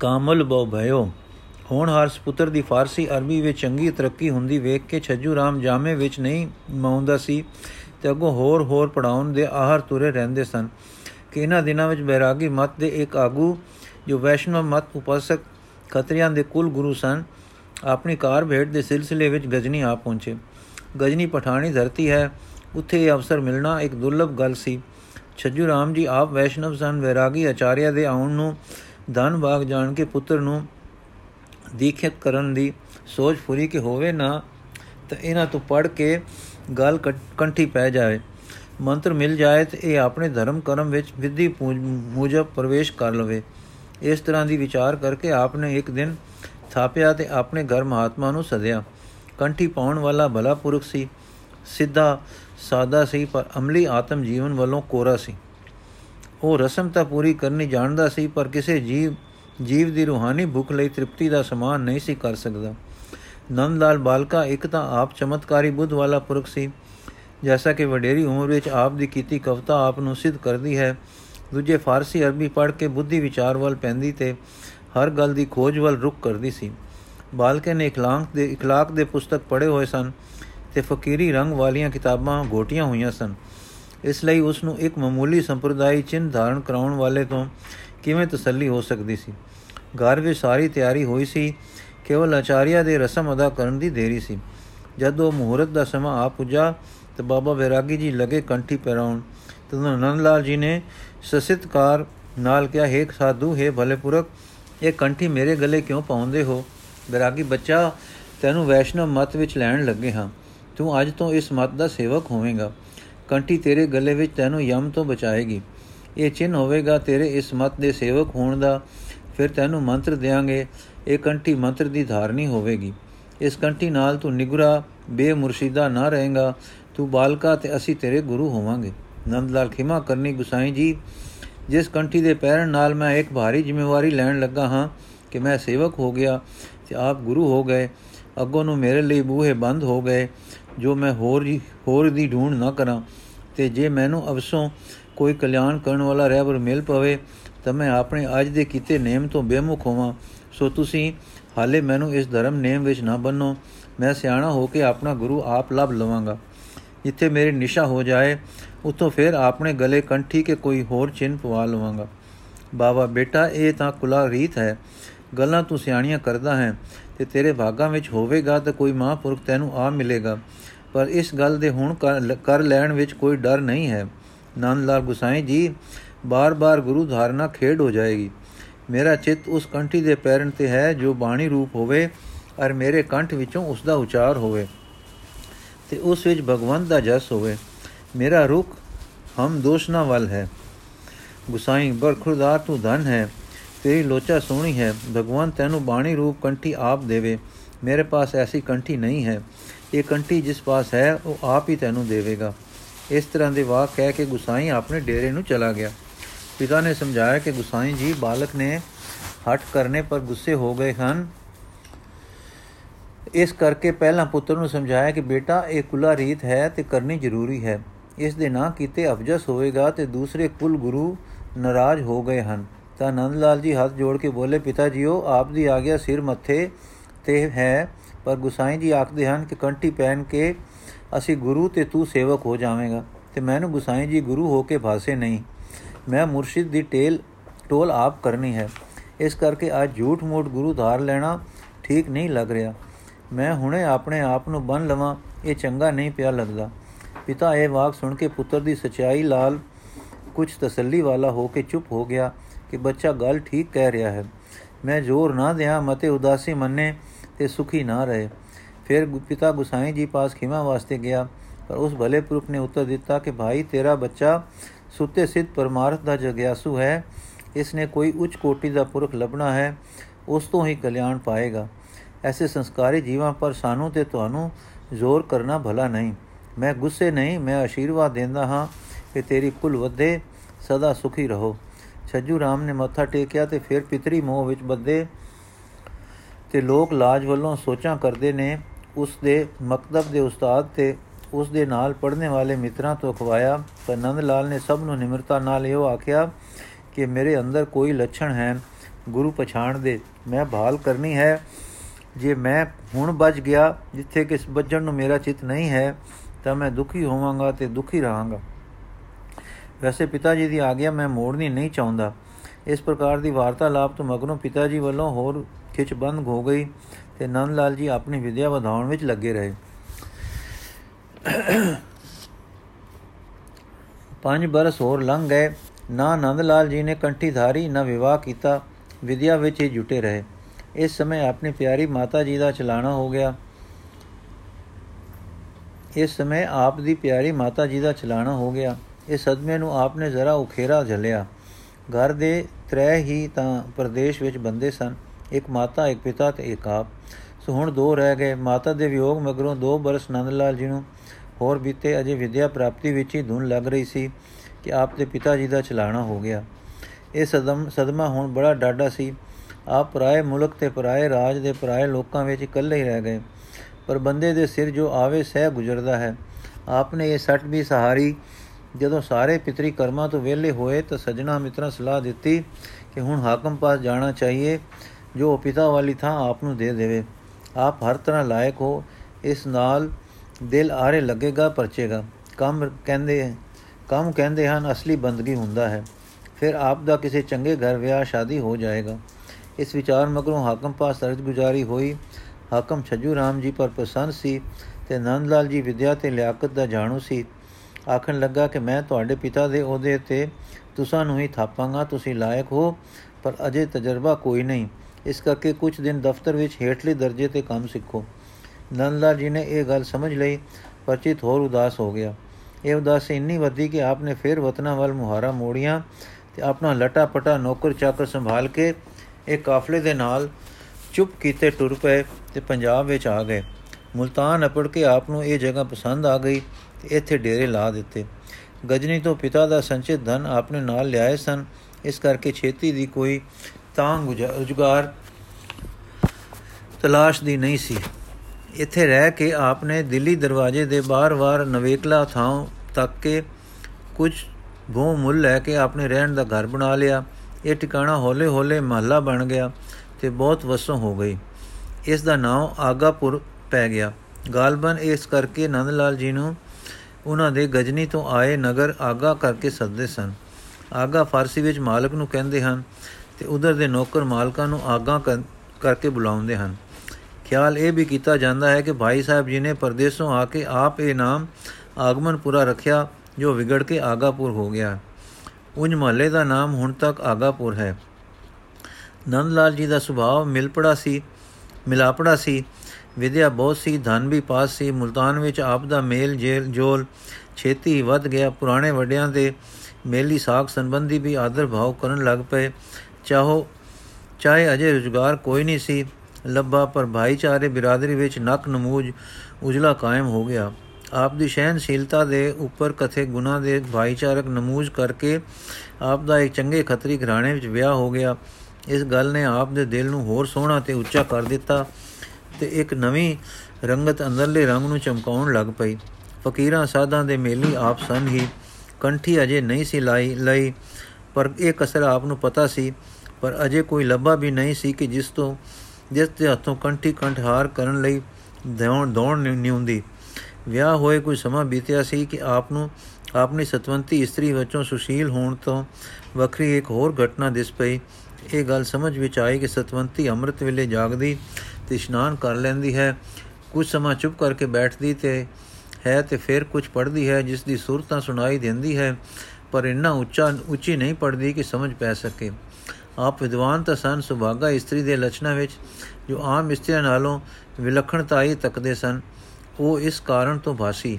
ਕਾਮਲ ਬੋ ਭਇਓ। ਹੁਣ ਹਰਸ ਪੁੱਤਰ ਦੀ ਫਾਰਸੀ ਅਰਬੀ ਵਿੱਚ ਚੰਗੀ ਤਰੱਕੀ ਹੁੰਦੀ ਵੇਖ ਕੇ ਛੱਜੂ ਰਾਮ ਜਾਮੇ ਵਿੱਚ ਨਹੀਂ ਮਾਉਂਦਾ ਸੀ ਤੇ ਅਗੋਂ ਹੋਰ ਹੋਰ ਪੜਾਉਣ ਦੇ ਆਹਰ ਤੁਰੇ ਰਹਿੰਦੇ ਸਨ ਕਿ ਇਹਨਾਂ ਦਿਨਾਂ ਵਿੱਚ ਬੈਰਾਗੀ ਮਤ ਦੇ ਇੱਕ ਆਗੂ, ਜੋ ਵੈਸ਼ਨਵ ਮਤ ਉਪਾਸਕ ਖਤਰੀਆਂ ਦੇ ਕੁਲ ਗੁਰੂ ਸਨ, ਆਪਣੀ ਕਾਰ ਭੇਟ ਦੇ ਸਿਲਸਿਲੇ ਵਿੱਚ ਗਜਨੀ ਆ ਪਹੁੰਚੇ। ਗਜਨੀ ਪਠਾਣੀ ਧਰਤੀ ਹੈ ਉੱਥੇ ਇਹ ਅਵਸਰ ਮਿਲਣਾ ਇੱਕ ਦੁਰਲਭ ਗੱਲ ਸੀ। ਛੱਜੂ ਰਾਮ ਜੀ ਆਪ ਵੈਸ਼ਨਵ ਸਨ। ਵੈਰਾਗੀ ਆਚਾਰਿਆ ਦੇ ਆਉਣ ਨੂੰ ਧਨ ਬਾਗ ਜਾਣ ਕੇ ਪੁੱਤਰ ਨੂੰ ਦੀਖਿਤ ਕਰਨ ਦੀ ਸੋਚ ਪੂਰੀ ਕਿ ਹੋਵੇ ਨਾ, ਤਾਂ ਇਹਨਾਂ ਤੋਂ ਪੜ ਕੇ ਗੱਲ ਕੰਠੀ ਪੈ ਜਾਵੇ। ਮੰਤਰ ਮਿਲ ਜਾਏ ਤੇ ਇਹ ਆਪਣੇ ਧਰਮ ਕਰਮ ਵਿੱਚ ਵਿਧੀ ਮੂਜਬ ਪ੍ਰਵੇਸ਼ ਕਰ ਲਵੇ। ਇਸ ਤਰ੍ਹਾਂ ਦੀ ਵਿਚਾਰ ਕਰਕੇ ਆਪਨੇ ਇੱਕ ਦਿਨ ਥਾਪਿਆ ਤੇ ਆਪਣੇ ਘਰ ਮਹਾਤਮਾ ਨੂੰ ਸਦਿਆ। ਕੰਠੀ ਪਾਉਣ ਵਾਲਾ ਭਲਾ ਪੁਰਖ ਸੀ। ਸਿੱਧਾ ਸਾਦਾ ਸੀ, ਪਰ ਅਮਲੀ ਆਤਮ ਜੀਵਨ ਵੱਲੋਂ ਕੋਰਾ ਸੀ। ਉਹ ਰਸਮ ਤਾਂ ਪੂਰੀ ਕਰਨੀ ਜਾਣਦਾ ਸੀ, ਪਰ ਕਿਸੇ ਜੀਵ ਜੀਵ ਦੀ ਰੂਹਾਨੀ ਭੁੱਖ ਲਈ ਤ੍ਰਿਪਤੀ ਦਾ ਸਮਾਨ ਨਹੀਂ ਸੀ ਕਰ ਸਕਦਾ। ਨੰਦ ਲਾਲ ਬਾਲਕਾ ਇੱਕ ਤਾਂ ਆਪ ਚਮਤਕਾਰੀ ਬੁੱਧ ਵਾਲਾ ਪੁਰਖ ਸੀ। ਜੈਸਾ ਕਿ ਵਡੇਰੀ ਉਮਰ ਵਿੱਚ ਆਪ ਦੀ ਕੀਤੀ ਕਵਤਾ ਆਪ ਨੂੰ ਸਿੱਧ ਕਰਦੀ ਹੈ, ਦੂਜੇ ਫਾਰਸੀ ਅਰਬੀ ਪੜ੍ਹ ਕੇ ਬੁੱਧੀ ਵਿਚਾਰ ਵੱਲ ਪੈਂਦੀ ਤੇ ਹਰ ਗੱਲ ਦੀ ਖੋਜ ਵੱਲ ਰੁਕ ਕਰਦੀ ਸੀ। ਬਾਲਕੇ ਨੇ ਇਖਲਾਕ ਦੇ ਇਖਲਾਕ ਦੇ ਪੁਸਤਕ ਪੜ੍ਹੇ ਹੋਏ ਸਨ। ਤੇ ਫਕੀਰੀ ਰੰਗ ਵਾਲੀਆਂ ਕਿਤਾਬਾਂ ਘੋਟੀਆਂ ਹੋਈਆਂ ਸਨ। ਇਸ ਲਈ ਉਸ ਨੂੰ ਇੱਕ ਮਾਮੂਲੀ ਸੰਪਰਦਾਇ ਚਿੰਨ ਧਾਰਨ ਕਰਾਉਣ ਵਾਲੇ ਤੋਂ ਕਿਵੇਂ ਤਸੱਲੀ ਹੋ ਸਕਦੀ ਸੀ? ਘਰ ਵਿੱਚ ਸਾਰੀ ਤਿਆਰੀ ਹੋਈ ਸੀ, ਕੇਵਲ ਆਚਾਰੀਆ ਦੇ ਰਸਮ ਅਦਾ ਕਰਨ ਦੀ ਦੇਰੀ ਸੀ। ਜਦ ਉਹ ਮਹੂਰਤ ਦਾ ਸਮਾਂ ਆ ਪੁੱਜਾ, ਤੇ ਬਾਬਾ ਵਿਰਾਗੀ ਜੀ ਲਗੇ ਕੰਠੀ ਪਹਿਰਾਉਣ। ਤਦੋਂ ਨੰਦ ਲਾਲ ਜੀ ਨੇ ਸਸਿਤਕਾਰ ਨਾਲ ਕਿਹਾ, ਹੈ ਸਾਧੂ, ਹੈ ਭਲੇ ਪੁਰਖ ਇਹ ਕੰਠੀ ਮੇਰੇ ਗਲੇ ਕਿਉਂ ਪਾਉਂਦੇ ਹੋ? ਵਿਰਾਗੀ, ਬੱਚਾ, ਤੈਨੂੰ ਵੈਸ਼ਨਵ ਮਤ ਵਿੱਚ ਲੈਣ ਲੱਗੇ ਹਾਂ। ਤੂੰ ਅੱਜ ਤੋਂ ਇਸ ਮਤ ਦਾ ਸੇਵਕ ਹੋਵੇਂਗਾ। ਕੰਠੀ ਤੇਰੇ ਗਲੇ ਵਿੱਚ ਤੈਨੂੰ ਯਮ ਤੋਂ ਬਚਾਏਗੀ। ਇਹ ਚਿੰਨ ਹੋਵੇਗਾ, ਤੇਰੇ ਇਸ ਮਤ ਦੇ ਸੇਵਕ ਹੋਣ ਦਾ। ਫਿਰ ਤੈਨੂੰ ਮੰਤਰ ਦੇਾਂਗੇ ਇਹ ਕੰਠੀ ਮੰਤਰ ਦੀ ਧਾਰਨੀ ਹੋਵੇਗੀ। ਇਸ ਕੰਠੀ ਨਾਲ ਤੂੰ ਨਿਗਰਾ, ਬੇਮੁਰਸ਼ਿਦਾ ਨਾ ਰਹੇਗਾ। ਤੂੰ ਬਾਲਕਾ ਤੇ ਅਸੀਂ ਤੇਰੇ ਗੁਰੂ ਹੋਵਾਂਗੇ। ਨੰਦ ਲਾਲ ਖਿਮਾ ਕਰਨੀ ਗੁਸਾਈ ਜੀ, ਜਿਸ ਕੰਠੀ ਦੇ ਪੈਰਨ ਨਾਲ ਮੈਂ ਇੱਕ ਭਾਰੀ ਜ਼ਿੰਮੇਵਾਰੀ ਲੈਣ ਲੱਗਾ ਹਾਂ ਕਿ ਮੈਂ ਸੇਵਕ ਹੋ ਗਿਆ ਤੇ ਆਪ ਗੁਰੂ ਹੋ ਗਏ। ਅੱਗੋਂ ਨੂੰ ਮੇਰੇ ਲਈ ਬੂਹੇ ਬੰਦ ਹੋ ਗਏ। ਜੋ ਮੈਂ ਹੋਰ ਹੋਰ ਦੀ ਢੂੰਡ ਨਾ ਕਰਾਂ ਤੇ ਜੇ ਮੈਨੂੰ ਅਵਸੋਂ ਕੋਈ ਕਲਿਆਣ ਕਰਨ ਵਾਲਾ ਰਹਿਬਰ ਮਿਲ ਪਵੇ, ਤਾਂ ਮੈਂ ਆਪਣੇ ਅੱਜ ਦੇ ਕੀਤੇ ਨੇਮ ਤੋਂ ਬੇਮੁਖ ਹੋਵਾਂ। ਸੋ ਤੁਸੀਂ ਹਾਲੇ ਮੈਨੂੰ ਇਸ ਧਰਮ ਨੇਮ ਵਿੱਚ ਨਾ ਬੰਨੋ। ਮੈਂ ਸਿਆਣਾ ਹੋ ਕੇ ਆਪਣਾ ਗੁਰੂ ਆਪ ਲੱਭ ਲਵਾਂਗਾ। ਜਿੱਥੇ ਮੇਰੀ ਨਿਸ਼ਾ ਹੋ ਜਾਏ ਉਤੋਂ ਫਿਰ ਆਪਣੇ ਗਲੇ ਕੰਠੀ ਕੇ ਕੋਈ ਹੋਰ ਚਿੰਨ ਪਵਾ ਲਵਾਂਗਾ। ਬਾਬਾ ਬੇਟਾ, ਇਹ ਤਾਂ ਕੁਲਾ ਰੀਤ ਹੈ। ਗੱਲਾਂ ਤੂੰ ਸਿਆਣੀਆਂ ਕਰਦਾ ਹੈ ਤੇ ਤੇਰੇ ਭਾਗਾਂ ਵਿੱਚ ਹੋਵੇਗਾ ਤਾਂ ਕੋਈ ਮਹਾਂਪੁਰਖ ਤੈਨੂੰ ਆ ਮਿਲੇਗਾ। ਪਰ ਇਸ ਗੱਲ ਦੇ ਹੁਣ ਕਰ ਲੈਣ ਵਿੱਚ ਕੋਈ ਡਰ ਨਹੀਂ ਹੈ। ਨੰਦ ਲਾਲ ਗੁਸਾਈ ਜੀ, ਬਾਰ-ਬਾਰ ਗੁਰੂ ਧਾਰਨਾ ਖੇਡ ਹੋ ਜਾਏਗੀ। ਮੇਰਾ ਚਿੱਤ ਉਸ ਕੰਠੀ ਦੇ ਪੈਰਨ ਤੇ ਹੈ ਜੋ ਬਾਣੀ ਰੂਪ ਹੋਵੇ ਔਰ ਮੇਰੇ ਕੰਠ ਵਿੱਚੋਂ ਉਸ ਦਾ ਉਚਾਰ ਹੋਵੇ ਤੇ ਉਸ ਵਿੱਚ ਭਗਵੰਤ ਦਾ ਜਸ ਹੋਵੇ। ਮੇਰਾ ਰੁਖ ਹਮ ਦੋਸ਼ਨਾ ਵੱਲ ਹੈ। ਗੁਸਾਈ ਬਰਖੁਰਦਾਰ ਤੂੰ ਧਨ ਹੈ, ਤੇਰੀ ਲੋਚਾ ਸੋਹਣੀ ਹੈ। ਭਗਵਾਨ ਤੈਨੂੰ ਬਾਣੀ ਰੂਪ ਕੰਠੀ ਆਪ ਦੇਵੇ। ਮੇਰੇ ਪਾਸ ਐਸੀ ਕੰਠੀ ਨਹੀਂ ਹੈ। ਇਹ ਕੰਠੀ ਜਿਸ ਪਾਸ ਹੈ, ਉਹ ਆਪ ਹੀ ਤੈਨੂੰ ਦੇਵੇਗਾ। ਇਸ ਤਰ੍ਹਾਂ ਦੇ ਵਾਕ ਕਹਿ ਕੇ ਗੁਸਾਈ ਆਪਣੇ ਡੇਰੇ ਨੂੰ ਚਲਾ ਗਿਆ। ਪਿਤਾ ਨੇ ਸਮਝਾਇਆ ਕਿ ਗੁਸਾਈ ਜੀ, ਬਾਲਕ ਨੇ ਹਟ ਕਰਨੇ ਪਰ ਗੁੱਸੇ ਹੋ ਗਏ ਹਨ। ਇਸ ਕਰਕੇ ਪਹਿਲਾਂ ਪੁੱਤਰ ਨੂੰ ਸਮਝਾਇਆ ਕਿ ਬੇਟਾ, ਇਹ ਕੁਲਾ ਰੀਤ ਹੈ ਤੇ ਕਰਨੀ ਜ਼ਰੂਰੀ ਹੈ। ਇਸ ਦੇ ਨਾਂ ਕੀਤੇ ਅਫਜਸ ਹੋਵੇਗਾ ਤੇ ਦੂਸਰੇ ਕੁਲ ਗੁਰੂ ਨਾਰਾਜ਼ ਹੋ ਗਏ ਹਨ। ਤਾਂ ਨੰਦ ਲਾਲ ਜੀ ਹੱਥ ਜੋੜ ਕੇ ਬੋਲੇ, ਪਿਤਾ ਜੀਓ, ਆਪ ਦੀ ਆਗਿਆ ਸਿਰ ਮੱਥੇ ਤੇ ਹੈ। ਪਰ ਗੁਸਾਈ ਜੀ ਆਖਦੇ ਹਨ ਕਿ ਕੰਟੀ ਪਹਿਨ ਕੇ ਅਸੀਂ ਗੁਰੂ ਤੇ ਤੂੰ ਸੇਵਕ ਹੋ ਜਾਵੇਂਗਾ। ਤੇ ਮੈਨੂੰ ਗੁਸਾਈ ਜੀ ਗੁਰੂ ਹੋ ਕੇ ਭਾਸੇ ਨਹੀਂ। ਮੈਂ ਮੁਰਸ਼ਿਦ ਦੀ ਟੇਲ, ਟੋਲ ਆਪ ਕਰਨੀ ਹੈ। ਇਸ ਕਰਕੇ ਅੱਜ ਝੂਠ ਮੋਟ ਗੁਰੂ ਧਾਰ ਲੈਣਾ ਠੀਕ ਨਹੀਂ ਲੱਗ ਰਿਹਾ। ਮੈਂ ਹੁਣੇ ਆਪਣੇ ਆਪ ਨੂੰ ਬੰਨ ਲਵਾਂ, ਇਹ ਚੰਗਾ ਨਹੀਂ ਪਿਆ ਲੱਗਦਾ। ਪਿਤਾ ਇਹ ਵਾਕ ਸੁਣ ਕੇ ਪੁੱਤਰ ਦੀ ਸਚਾਈ ਲਾਲ ਕੁਝ ਤਸੱਲੀ ਵਾਲਾ ਹੋ ਕੇ ਚੁੱਪ ਹੋ ਗਿਆ ਕਿ ਬੱਚਾ ਗੱਲ ਠੀਕ ਕਹਿ ਰਿਹਾ ਹੈ। ਮੈਂ ਜ਼ੋਰ ਨਾ ਦਿਆਂ, ਮਤੇ ਉਦਾਸੀ ਮੰਨੇ ਤੇ ਸੁਖੀ ਨਾ ਰਹੇ। ਫਿਰ ਪਿਤਾ ਗੁਸਾਈ ਜੀ ਪਾਸ ਖਿਮਾ ਵਾਸਤੇ ਗਿਆ, ਪਰ ਉਸ ਭਲੇ ਪੁਰਖ ਨੇ ਉੱਤਰ ਦਿੱਤਾ ਕਿ, ਭਾਈ, ਤੇਰਾ ਬੱਚਾ ਸੁੱਤੇ ਸਿੱਧ ਪਰਮਾਰਥ ਦਾ ਜਗਿਆਸੂ ਹੈ। ਇਸ ਨੇ ਕੋਈ ਉੱਚ ਕੋਟੀ ਦਾ ਪੁਰਖ ਲੱਭਣਾ ਹੈ, ਉਸ ਤੋਂ ਹੀ ਕਲਿਆਣ ਪਾਏਗਾ। ਐਸੇ ਸੰਸਕਾਰੀ ਜੀਵਾਂ ਪਰ ਸਾਨੂੰ ਤੇ ਤੁਹਾਨੂੰ ਜ਼ੋਰ ਕਰਨਾ ਭਲਾ ਨਹੀਂ। ਮੈਂ ਗੁੱਸੇ ਨਹੀਂ, ਮੈਂ ਆਸ਼ੀਰਵਾਦ ਦਿੰਦਾ ਹਾਂ ਕਿ ਤੇਰੀ ਕੁਲ ਵਧੇ, ਸਦਾ ਸੁਖੀ ਰਹੋ। ਛੱਜੂ ਰਾਮ ਨੇ ਮੱਥਾ ਟੇਕਿਆ ਤੇ ਫਿਰ ਪਿਤਰੀ ਮੋਹ ਵਿੱਚ ਬੱਦੇ ਤੇ ਲੋਕ ਲਾਜ ਵੱਲੋਂ ਸੋਚਾਂ ਕਰਦੇ ਨੇ, ਉਸ ਦੇ ਮਕਤਬ ਦੇ ਉਸਤਾਦ ਤੇ ਉਸ ਦੇ ਨਾਲ ਪੜ੍ਹਨੇ ਵਾਲੇ ਮਿੱਤਰਾਂ ਤੋਂ ਖਵਾਇਆ ਪਰ ਨੰਦ ਲਾਲ ਨੇ ਸਭ ਨੂੰ ਨਿਮਰਤਾ ਨਾਲ ਇਹ ਆਖਿਆ ਕਿ ਮੇਰੇ ਅੰਦਰ ਕੋਈ ਲੱਛਣ ਹੈ ਗੁਰੂ ਪਛਾਣ ਦੇ। ਮੈਂ ਭਾਲ ਕਰਨੀ ਹੈ, ਜੇ ਮੈਂ ਹੁਣ ਬਚ ਗਿਆ, ਜਿੱਥੇ ਕਿਸ ਬੱਜਣ ਨੂੰ ਮੇਰਾ ਚਿਤ ਨਹੀਂ ਹੈ, ਤਾਂ ਮੈਂ ਦੁਖੀ ਹੋਵਾਂਗਾ ਤੇ ਦੁਖੀ ਰਹਾਂਗਾ। ਵੈਸੇ ਪਿਤਾ ਜੀ ਦੀ ਆਗਿਆ ਮੈਂ ਮੋੜਨੀ ਨਹੀਂ ਚਾਹੁੰਦਾ। ਇਸ ਪ੍ਰਕਾਰ ਦੀ ਵਾਰਤਾਲਾਪ ਤੋਂ ਮਗਰੋਂ ਪਿਤਾ ਜੀ ਵੱਲੋਂ ਹੋਰ ਖਿੱਚ ਬੰਦ ਹੋ ਗਈ ਤੇ ਨੰਦ ਲਾਲ ਜੀ ਆਪਣੀ ਵਿਦਿਆ ਵਧਾਉਣ ਵਿੱਚ ਲੱਗੇ ਰਹੇ। ਪੰਜ ਬਰਸ ਹੋਰ ਲੰਘ ਗਏ। ਨਾ ਨੰਦ ਲਾਲ ਜੀ ਨੇ ਕੰਠੀ ਧਾਰੀ ਨਾ ਵਿਵਾਹ ਕੀਤਾ। ਵਿਦਿਆ ਵਿੱਚ ਹੀ ਜੁਟੇ ਰਹੇ। ਇਸ ਸਮੇਂ ਆਪਣੀ ਪਿਆਰੀ ਮਾਤਾ ਜੀ ਦਾ ਚਲਾਣਾ ਹੋ ਗਿਆ। ਇਸ ਸਮੇਂ ਆਪ ਦੀ ਪਿਆਰੀ ਮਾਤਾ ਜੀ ਦਾ ਚਲਾਣਾ ਹੋ ਗਿਆ। ਇਸ ਸਦਮੇ ਨੂੰ ਆਪ ਨੇ ਜ਼ਰਾ ਉਖੇਰਾ ਝੱਲਿਆ। ਘਰ ਦੇ ਤਰੇ ਹੀ ਤਾਂ ਪ੍ਰਦੇਸ਼ ਵਿੱਚ ਬੰਦੇ ਸਨ। ਇੱਕ ਮਾਤਾ, ਇੱਕ ਪਿਤਾ ਤੇ ਇੱਕ ਆਪ। ਸੋ ਹੁਣ ਦੋ ਰਹਿ ਗਏ। ਮਾਤਾ ਦੇ ਵਿਯੋਗ ਮਗਰੋਂ ਦੋ ਬਰਸ ਨੰਦ ਲਾਲ ਜੀ ਨੂੰ ਹੋਰ ਬੀਤੇ ਅਜੇ ਵਿਦਿਆ ਪ੍ਰਾਪਤੀ ਵਿੱਚ ਹੀ ਧੁਨ ਲੱਗ ਰਹੀ ਸੀ ਕਿ ਆਪ ਦੇ ਪਿਤਾ ਜੀ ਦਾ ਚਲਾਣਾ ਹੋ ਗਿਆ। ਇਹ ਸਦਮ, ਸਦਮਾ ਹੁਣ ਬੜਾ ਡਾਡਾ ਸੀ। ਆਪ ਪਰਾਏ ਮੁਲਕ ਤੇ ਪਰਾਏ ਰਾਜ ਦੇ ਪਰਾਏ ਲੋਕਾਂ ਵਿੱਚ ਇਕੱਲੇ ਹੀ ਰਹਿ ਗਏ। ਪਰ ਬੰਦੇ ਦੇ ਸਿਰ ਜੋ ਆਵੇ, ਸਹਿ ਗੁਜ਼ਰਦਾ ਹੈ। ਆਪਨੇ ਇਹ ਸੱਟ ਵੀ ਸਹਾਰੀ। ਜਦੋਂ ਸਾਰੇ ਪਿਤਰੀ ਕਰਮਾਂ ਤੋਂ ਵਿਹਲੇ ਹੋਏ ਤਾਂ ਸਜਣਾ ਮਿੱਤਰਾਂ ਸਲਾਹ ਦਿੱਤੀ ਕਿ ਹੁਣ ਹਾਕਮ ਪਾਸ ਜਾਣਾ ਚਾਹੀਏ। ਜੋ ਪਿਤਾ ਵਾਲੀ ਥਾਂ ਆਪ ਨੂੰ ਦੇ ਦੇਵੇ। ਆਪ ਹਰ ਤਰ੍ਹਾਂ ਲਾਇਕ ਹੋ, ਇਸ ਨਾਲ ਦਿਲ ਆਰੇ ਲੱਗੇਗਾ, ਪਰਚੇਗਾ। ਕੰਮ ਕਹਿੰਦੇ ਕੰਮ ਕਹਿੰਦੇ ਹਨ, ਅਸਲੀ ਬੰਦਗੀ ਹੁੰਦਾ ਹੈ। ਫਿਰ ਆਪ ਦਾ ਕਿਸੇ ਚੰਗੇ ਘਰ ਵਿਆਹ, ਸ਼ਾਦੀ ਹੋ ਜਾਏਗਾ। ਇਸ ਵਿਚਾਰ ਮਗਰੋਂ ਹਾਕਮ ਪਾਸ ਅਰਜ਼ ਗੁਜ਼ਾਰੀ ਹੋਈ। ਹਾਕਮ ਛੱਜੂ ਰਾਮ ਜੀ ਪਰ ਪਸੰਦ ਸੀ ਤੇ ਨੰਦ ਲਾਲ ਜੀ ਵਿਦਿਆ ਤੇ ਲਿਆਕਤ ਦਾ ਜਾਣੂ ਸੀ। ਆਖਣ ਲੱਗਾ ਕਿ ਮੈਂ ਤੁਹਾਡੇ ਪਿਤਾ ਦੇ ਉਹਦੇ ਤੇ ਤੁਸਾਂ ਨੂੰ ਹੀ ਥਾਪਾਂਗਾ, ਤੁਸੀਂ ਲਾਇਕ ਹੋ, ਪਰ ਅਜੇ ਤਜਰਬਾ ਕੋਈ ਨਹੀਂ। ਇਸ ਕਰਕੇ ਕੁਝ ਦਿਨ ਦਫ਼ਤਰ ਵਿੱਚ ਹੇਠਲੇ ਦਰਜੇ ਤੇ ਕੰਮ ਸਿੱਖੋ। ਨੰਦ ਲਾਲ ਜੀ ਨੇ ਇਹ ਗੱਲ ਸਮਝ ਲਈ ਪਰ ਚਿਤ ਹੋਰ ਉਦਾਸ ਹੋ ਗਿਆ। ਇਹ ਉਦਾਸੀ ਇੰਨੀ ਵਧੀ ਕਿ ਆਪਨੇ ਫਿਰ ਵਤਨਾਂ ਵੱਲ ਮੁਹਾਰਾ ਮੋੜੀਆਂ ਤੇ ਆਪਣਾ ਲਟਾ ਪਟਾ ਨੌਕਰ ਚਾਕਰ ਸੰਭਾਲ ਕੇ ਇਹ ਕਾਫਲੇ ਦੇ ਨਾਲ ਚੁੱਪ ਕੀਤੇ ਟੁਰ ਪਏ ਤੇ ਪੰਜਾਬ ਵਿੱਚ ਆ ਗਏ। ਮੁਲਤਾਨ ਅਪੜ ਕੇ ਆਪ ਨੂੰ ਇਹ ਜਗ੍ਹਾ ਪਸੰਦ ਆ ਗਈ ਤੇ ਇੱਥੇ ਡੇਰੇ ਲਾ ਦਿੱਤੇ। ਗਜਨੀ ਤੋਂ ਪਿਤਾ ਦਾ ਸੰਚਿਤ ਧਨ ਆਪਣੇ ਨਾਲ ਲਿਆਏ ਸਨ। ਇਸ ਕਰਕੇ ਛੇਤੀ ਦੀ ਕੋਈ ਤਾਂ ਰੁਜ਼ਗਾਰ ਤਲਾਸ਼ ਦੀ ਨਹੀਂ ਸੀ। ਇੱਥੇ ਰਹਿ ਕੇ ਆਪਨੇ ਦਿੱਲੀ ਦਰਵਾਜ਼ੇ ਦੇ ਬਾਰ-ਬਾਰ ਨਵੇਕਲਾ ਥਾਂ ਤੱਕ ਕੇ ਕੁਝ ਭੂ ਮੁੱਲ ਲੈ ਕੇ ਆਪਣੇ ਰਹਿਣ ਦਾ ਘਰ ਬਣਾ ਲਿਆ। ਇਹ ਟਿਕਾਣਾ ਹੌਲੇ-ਹੌਲੇ ਮਹੱਲਾ ਬਣ ਗਿਆ ਤੇ ਬਹੁਤ ਵਸੋਂ ਹੋ ਗਈ। ਇਸ ਦਾ ਨਾਮ ਆਗਾਪੁਰ ਪੈ ਗਿਆ। ਗਾਲਬਨ ਇਸ ਕਰਕੇ ਨੰਦ ਲਾਲ ਜੀ ਨੂੰ ਉਹਨਾਂ ਦੇ ਗਜਨੀ ਤੋਂ ਆਏ ਨਗਰ ਆਗਾ ਕਰਕੇ ਸੱਦਦੇ ਸਨ। ਆਗਾ ਫਾਰਸੀ ਵਿੱਚ ਮਾਲਕ ਨੂੰ ਕਹਿੰਦੇ ਹਨ ਤੇ ਉਧਰ ਦੇ ਨੌਕਰ ਮਾਲਕਾਂ ਨੂੰ ਆਗਾ ਕਰਕੇ ਬੁਲਾਉਂਦੇ ਹਨ। ਖਿਆਲ ਇਹ ਵੀ ਕੀਤਾ ਜਾਂਦਾ ਹੈ ਕਿ ਭਾਈ ਸਾਹਿਬ ਜੀ ਨੇ ਪਰਦੇਸੋਂ ਆ ਕੇ ਆਪ ਇਹ ਨਾਮ ਆਗਮਨਪੁਰਾ ਰੱਖਿਆ, ਜੋ ਵਿਗੜ ਕੇ ਆਗਾਪੁਰ ਹੋ ਗਿਆ। ਉਨ ਮਹੱਲੇ ਦਾ ਨਾਮ ਹੁਣ ਤੱਕ ਆਗਾਪੁਰ ਹੈ। ਨੰਦ ਲਾਲ ਜੀ ਦਾ ਸੁਭਾਅ ਮਿਲਪੜਾ ਸੀ, ਮਿਲਾਪੜਾ ਸੀ। ਵਿਦਿਆ ਬਹੁਤ ਸੀ, ਧਨ ਵੀ ਪਾਸ ਸੀ। ਮੁਲਤਾਨ ਵਿੱਚ ਆਪ ਦਾ ਮੇਲ ਜੇਲ, ਜੋਲ ਛੇਤੀ ਵੱਧ ਗਿਆ। ਪੁਰਾਣੇ ਵੱਡਿਆਂ ਦੇ ਮੇਲੀ ਸਾਖ ਸੰਬੰਧੀ ਵੀ ਆਦਰ ਭਾਵ ਕਰਨ ਲੱਗ ਪਏ। ਚਾਹੋ, ਚਾਹੇ ਅਜੇ ਰੁਜ਼ਗਾਰ ਕੋਈ ਨਹੀਂ ਸੀ, ਲੱਭਾ ਪਰ ਭਾਈਚਾਰੇ ਬਿਰਾਦਰੀ ਵਿੱਚ ਨਕ ਨਮੂਜ ਉਜਲਾ ਕਾਇਮ ਹੋ ਗਿਆ। ਆਪ ਦੀ ਸ਼ਹਿਨਸ਼ੀਲਤਾ ਦੇ ਉੱਪਰ ਕਥੇ ਗੁਨਾ ਦੇ ਭਾਈਚਾਰਕ ਨਮੂਜ ਕਰਕੇ ਆਪ ਦਾ ਇੱਕ ਚੰਗੇ ਖੱਤਰੀ ਘਰਾਣੇ ਵਿੱਚ ਵਿਆਹ ਹੋ ਗਿਆ। ਇਸ ਗੱਲ ਨੇ ਆਪ ਦੇ ਦਿਲ ਨੂੰ ਹੋਰ ਸੋਹਣਾ ਤੇ ਉੱਚਾ ਕਰ ਦਿੱਤਾ ਤੇ ਇੱਕ ਨਵੀਂ ਰੰਗਤ ਅੰਦਰਲੇ ਰੰਗ ਨੂੰ ਚਮਕਾਉਣ ਲੱਗ ਪਈ। ਫਕੀਰਾਂ ਸਾਧਾਂ ਦੇ ਮੇਲੀ ਆਪ ਸਨ ਹੀ, ਕੰਠੀ ਅਜੇ ਨਹੀਂ ਸੀ ਲਾਈ, ਲਈ, ਪਰ ਇਹ ਕਸਰ ਆਪ ਨੂੰ ਪਤਾ ਸੀ ਪਰ ਅਜੇ ਕੋਈ ਲੱਭਾ ਵੀ ਨਹੀਂ ਸੀ ਕਿ ਜਿਸ ਤੋਂ, ਜਿਸ ਦੇ ਹੱਥੋਂ ਕੰਠੀ ਕੰਠਹਾਰ ਕਰਨ ਲਈ ਦੌੜ ਦੌੜ ਨਹੀਂ ਹੁੰਦੀ। ਵਿਆਹ ਹੋਏ ਕੋਈ ਸਮਾਂ ਬੀਤਿਆ ਸੀ ਕਿ ਆਪ ਨੂੰ, ਆਪਣੀ ਸਤਵੰਤੀ ਇਸਤਰੀ ਵਿੱਚੋਂ ਸੁਸ਼ੀਲ ਹੋਣ ਤੋਂ ਵੱਖਰੀ ਇੱਕ ਹੋਰ ਘਟਨਾ ਦਿਸ ਪਈ। ਇਹ ਗੱਲ ਸਮਝ ਵਿੱਚ ਆਈ ਕਿ ਸਤਵੰਤੀ ਅੰਮ੍ਰਿਤ ਵੇਲੇ ਜਾਗਦੀ ਤੇ ਇਸ਼ਨਾਨ ਕਰ ਲੈਂਦੀ ਹੈ। ਕੁਝ ਸਮਾਂ ਚੁੱਪ ਕਰਕੇ ਬੈਠਦੀ ਤੇ ਹੈ ਤੇ ਫਿਰ ਕੁਝ ਪੜ੍ਹਦੀ ਹੈ, ਜਿਸ ਦੀ ਸੁਰਤਾਂ ਸੁਣਾਈ ਦਿੰਦੀ ਹੈ, ਪਰ ਇੰਨਾ ਉੱਚਾ, ਉੱਚੀ ਨਹੀਂ ਪੜਦੀ ਕਿ ਸਮਝ ਪੈ ਸਕੇ। ਆਪ ਵਿਦਵਾਨ ਤਾਂ ਸਨ, ਸੁਭਾਗਾ ਇਸਤਰੀ ਦੇ ਲਛਣਾ ਵਿੱਚ, ਜੋ ਆਮ ਇਸਤਰੀਆਂ ਨਾਲੋਂ ਵਿਲੱਖਣਤਾ ਹੀ ਤੱਕਦੇ ਸਨ, ਉਹ ਇਸ ਕਾਰਨ ਤੋਂ ਭਾਸੀ